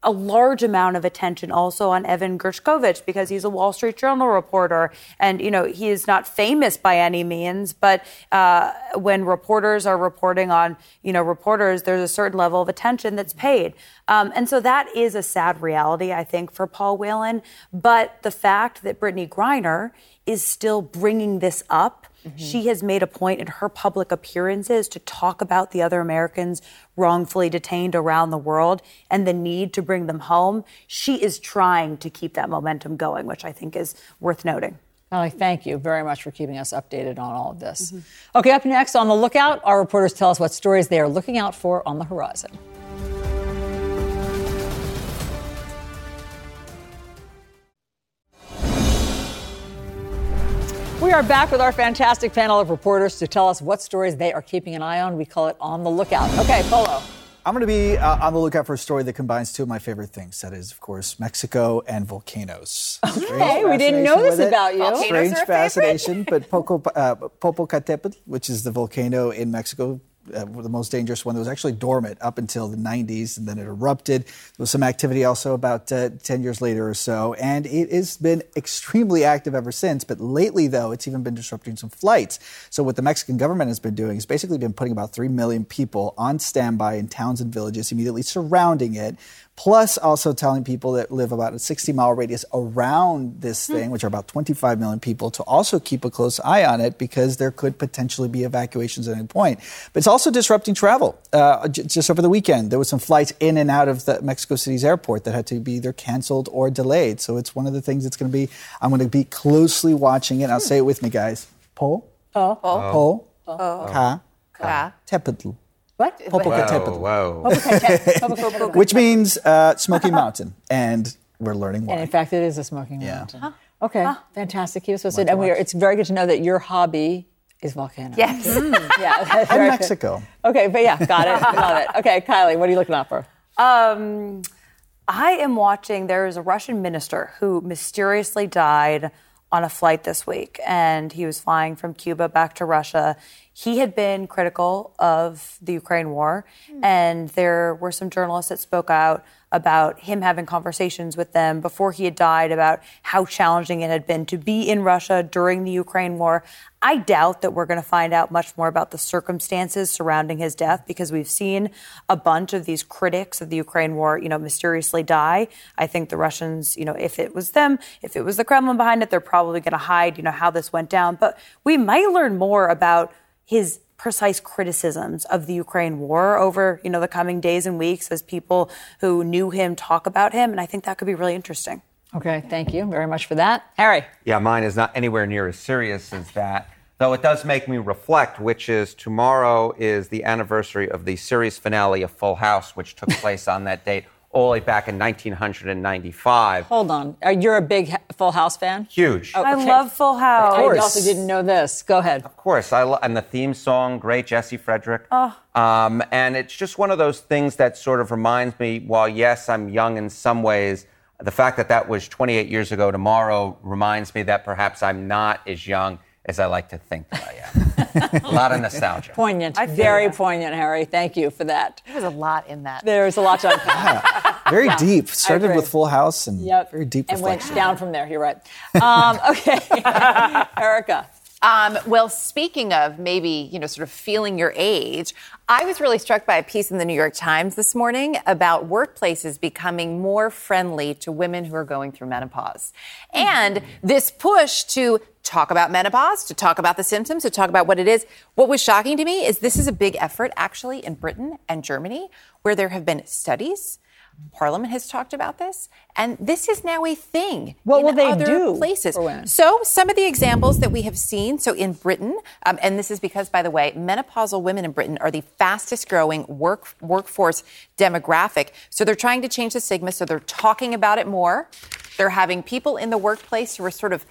a large amount of attention also on Evan Gershkovich because he's a Wall Street Journal reporter. And, you know, he is not famous by any means, but uh, when reporters are reporting on, you know, reporters, there's a certain level of attention that's paid. Um, and so that is a sad reality, I think, for Paul Whelan. But the fact that Brittney Griner is still bringing this up Mm-hmm. She has made a point in her public appearances to talk about the other Americans wrongfully detained around the world and the need to bring them home. She is trying to keep that momentum going, which I think is worth noting. Molly, thank you very much for keeping us updated on all of this. Mm-hmm. Okay, up next on the lookout, our reporters tell us what stories they are looking out for on the horizon. We are back with our fantastic panel of reporters to tell us what stories they are keeping an eye on. We call it On the Lookout. Okay, Polo. I'm going to be uh, on the lookout for a story that combines two of my favorite things. That is, of course, Mexico and volcanoes. Okay, we didn't know this about you. Volcanoes Strange fascination, but Poco, uh, Popocatépetl, which is the volcano in Mexico, uh, the most dangerous one that was actually dormant up until the 90s and then it erupted. There was some activity also about uh, 10 years later or so, and it has been extremely active ever since. But lately, though, it's even been disrupting some flights. So, what the Mexican government has been doing is basically been putting about 3 million people on standby in towns and villages immediately surrounding it plus also telling people that live about a 60 mile radius around this hmm. thing, which are about 25 million people, to also keep a close eye on it because there could potentially be evacuations at any point. But it's also disrupting travel. Uh, j- just over the weekend, there were some flights in and out of the Mexico City's airport that had to be either canceled or delayed. So it's one of the things that's going to be, I'm going to be closely watching it. I'll say it with me, guys. Po. Po. Po. Po. Ka. Ka. Tepetl. What? Popocatépetl. Whoa. Which means uh, Smoky Mountain. And we're learning why. And in fact, it is a smoking Yeah. mountain. Okay, fantastic. Keep us posted. And we are, it's very good to know that your hobby is volcanoes. Yes. yeah. that's And very good. Mexico. Okay, but yeah, got it. Love it. Okay, Kylie, what are you looking out for? Um, I am watching. There is a Russian minister who mysteriously died on a flight this week, and he was flying from Cuba back to Russia. He had been critical of the Ukraine war, hmm. and there were some journalists that spoke out about him having conversations with them before he had died about how challenging it had been to be in Russia during the Ukraine war. I doubt that we're going to find out much more about the circumstances surrounding his death because we've seen a bunch of these critics of the Ukraine war, you know, mysteriously die. I think the Russians, you know, if it was them, if it was the Kremlin behind it, they're probably going to hide, you know, how this went down. But we might learn more about his precise criticisms of the Ukraine war over, you know, the coming days and weeks as people who knew him talk about him. And I think that could be really interesting. Okay, thank you very much for that. Harry. Yeah, mine is not anywhere near as serious as that. Though it does make me reflect, which is tomorrow is the anniversary of the series finale of Full House, which took place on that date all the way back in 1995. Hold on. You're a big Full House fan? Huge. Oh, I love Full House. I also didn't know this. Go ahead. Of course, I lo- and the theme song, great Jesse Frederick. Oh. Um, and it's just one of those things that sort of reminds me. While yes, I'm young in some ways, the fact that that was 28 years ago tomorrow reminds me that perhaps I'm not as young as I like to think that I am. a lot of nostalgia. Poignant. I feel Very that. poignant, Harry. Thank you for that. There was a lot in that. There's a lot to unpack. Very Yeah, deep. Started with Full House and Yep. very deep and reflection. went down from there. You're right. Um, okay, Erica. Um, well, speaking of maybe, you know, sort of feeling your age, I was really struck by a piece in the New York Times this morning about workplaces becoming more friendly to women who are going through menopause. And this push to talk about menopause, to talk about the symptoms, to talk about what it is. What was shocking to me is this is a big effort actually in Britain and Germany where there have been studies. Parliament has talked about this, and this is now a thing. What in will they other do places? So, some of the examples that we have seen. So, in Britain, um, and this is because, by the way, menopausal women in Britain are the fastest growing work workforce demographic. So, they're trying to change the stigma. So, they're talking about it more. They're having people in the workplace who are sort of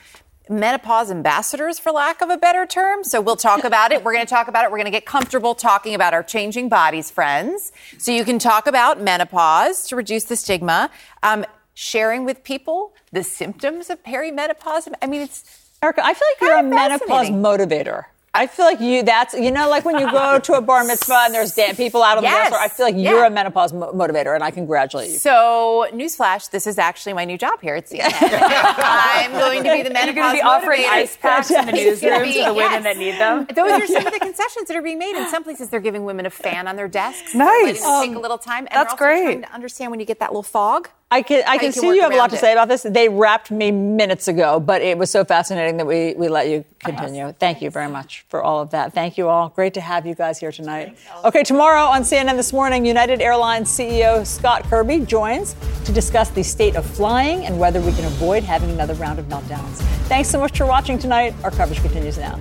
menopause ambassadors, for lack of a better term. So we'll talk about it. We're going to talk about it. We're going to get comfortable talking about our changing bodies, friends. So you can talk about menopause to reduce the stigma, um, sharing with people the symptoms of perimenopause. I mean, it's Erica, I feel like you're a menopause motivator. I feel like you. That's you know, like when you go to a bar mitzvah and there's da- people out on Yes. the dance floor. I feel like Yeah. you're a menopause mo- motivator, and I congratulate you. So, newsflash, this is actually my new job here at CNN. I'm going to be the menopause You're going to be offering motivator. ice packs in the It's gonna newsroom be- to the women yes. that need them. Those are some of the concessions that are being made. In some places, they're giving women a fan on their desks. Nice. They're take Um, a little time. And that's also great. trying to understand when you get that little fog. I can I can can see you have a lot to it. say about this. They wrapped me minutes ago, but it was so fascinating that we we let you continue. Thank you very much for all of that. Thank you all. Great to have you guys here tonight. Okay, tomorrow on CNN this morning, United Airlines CEO Scott Kirby joins to discuss the state of flying and whether we can avoid having another round of meltdowns. Thanks so much for watching tonight. Our coverage continues now.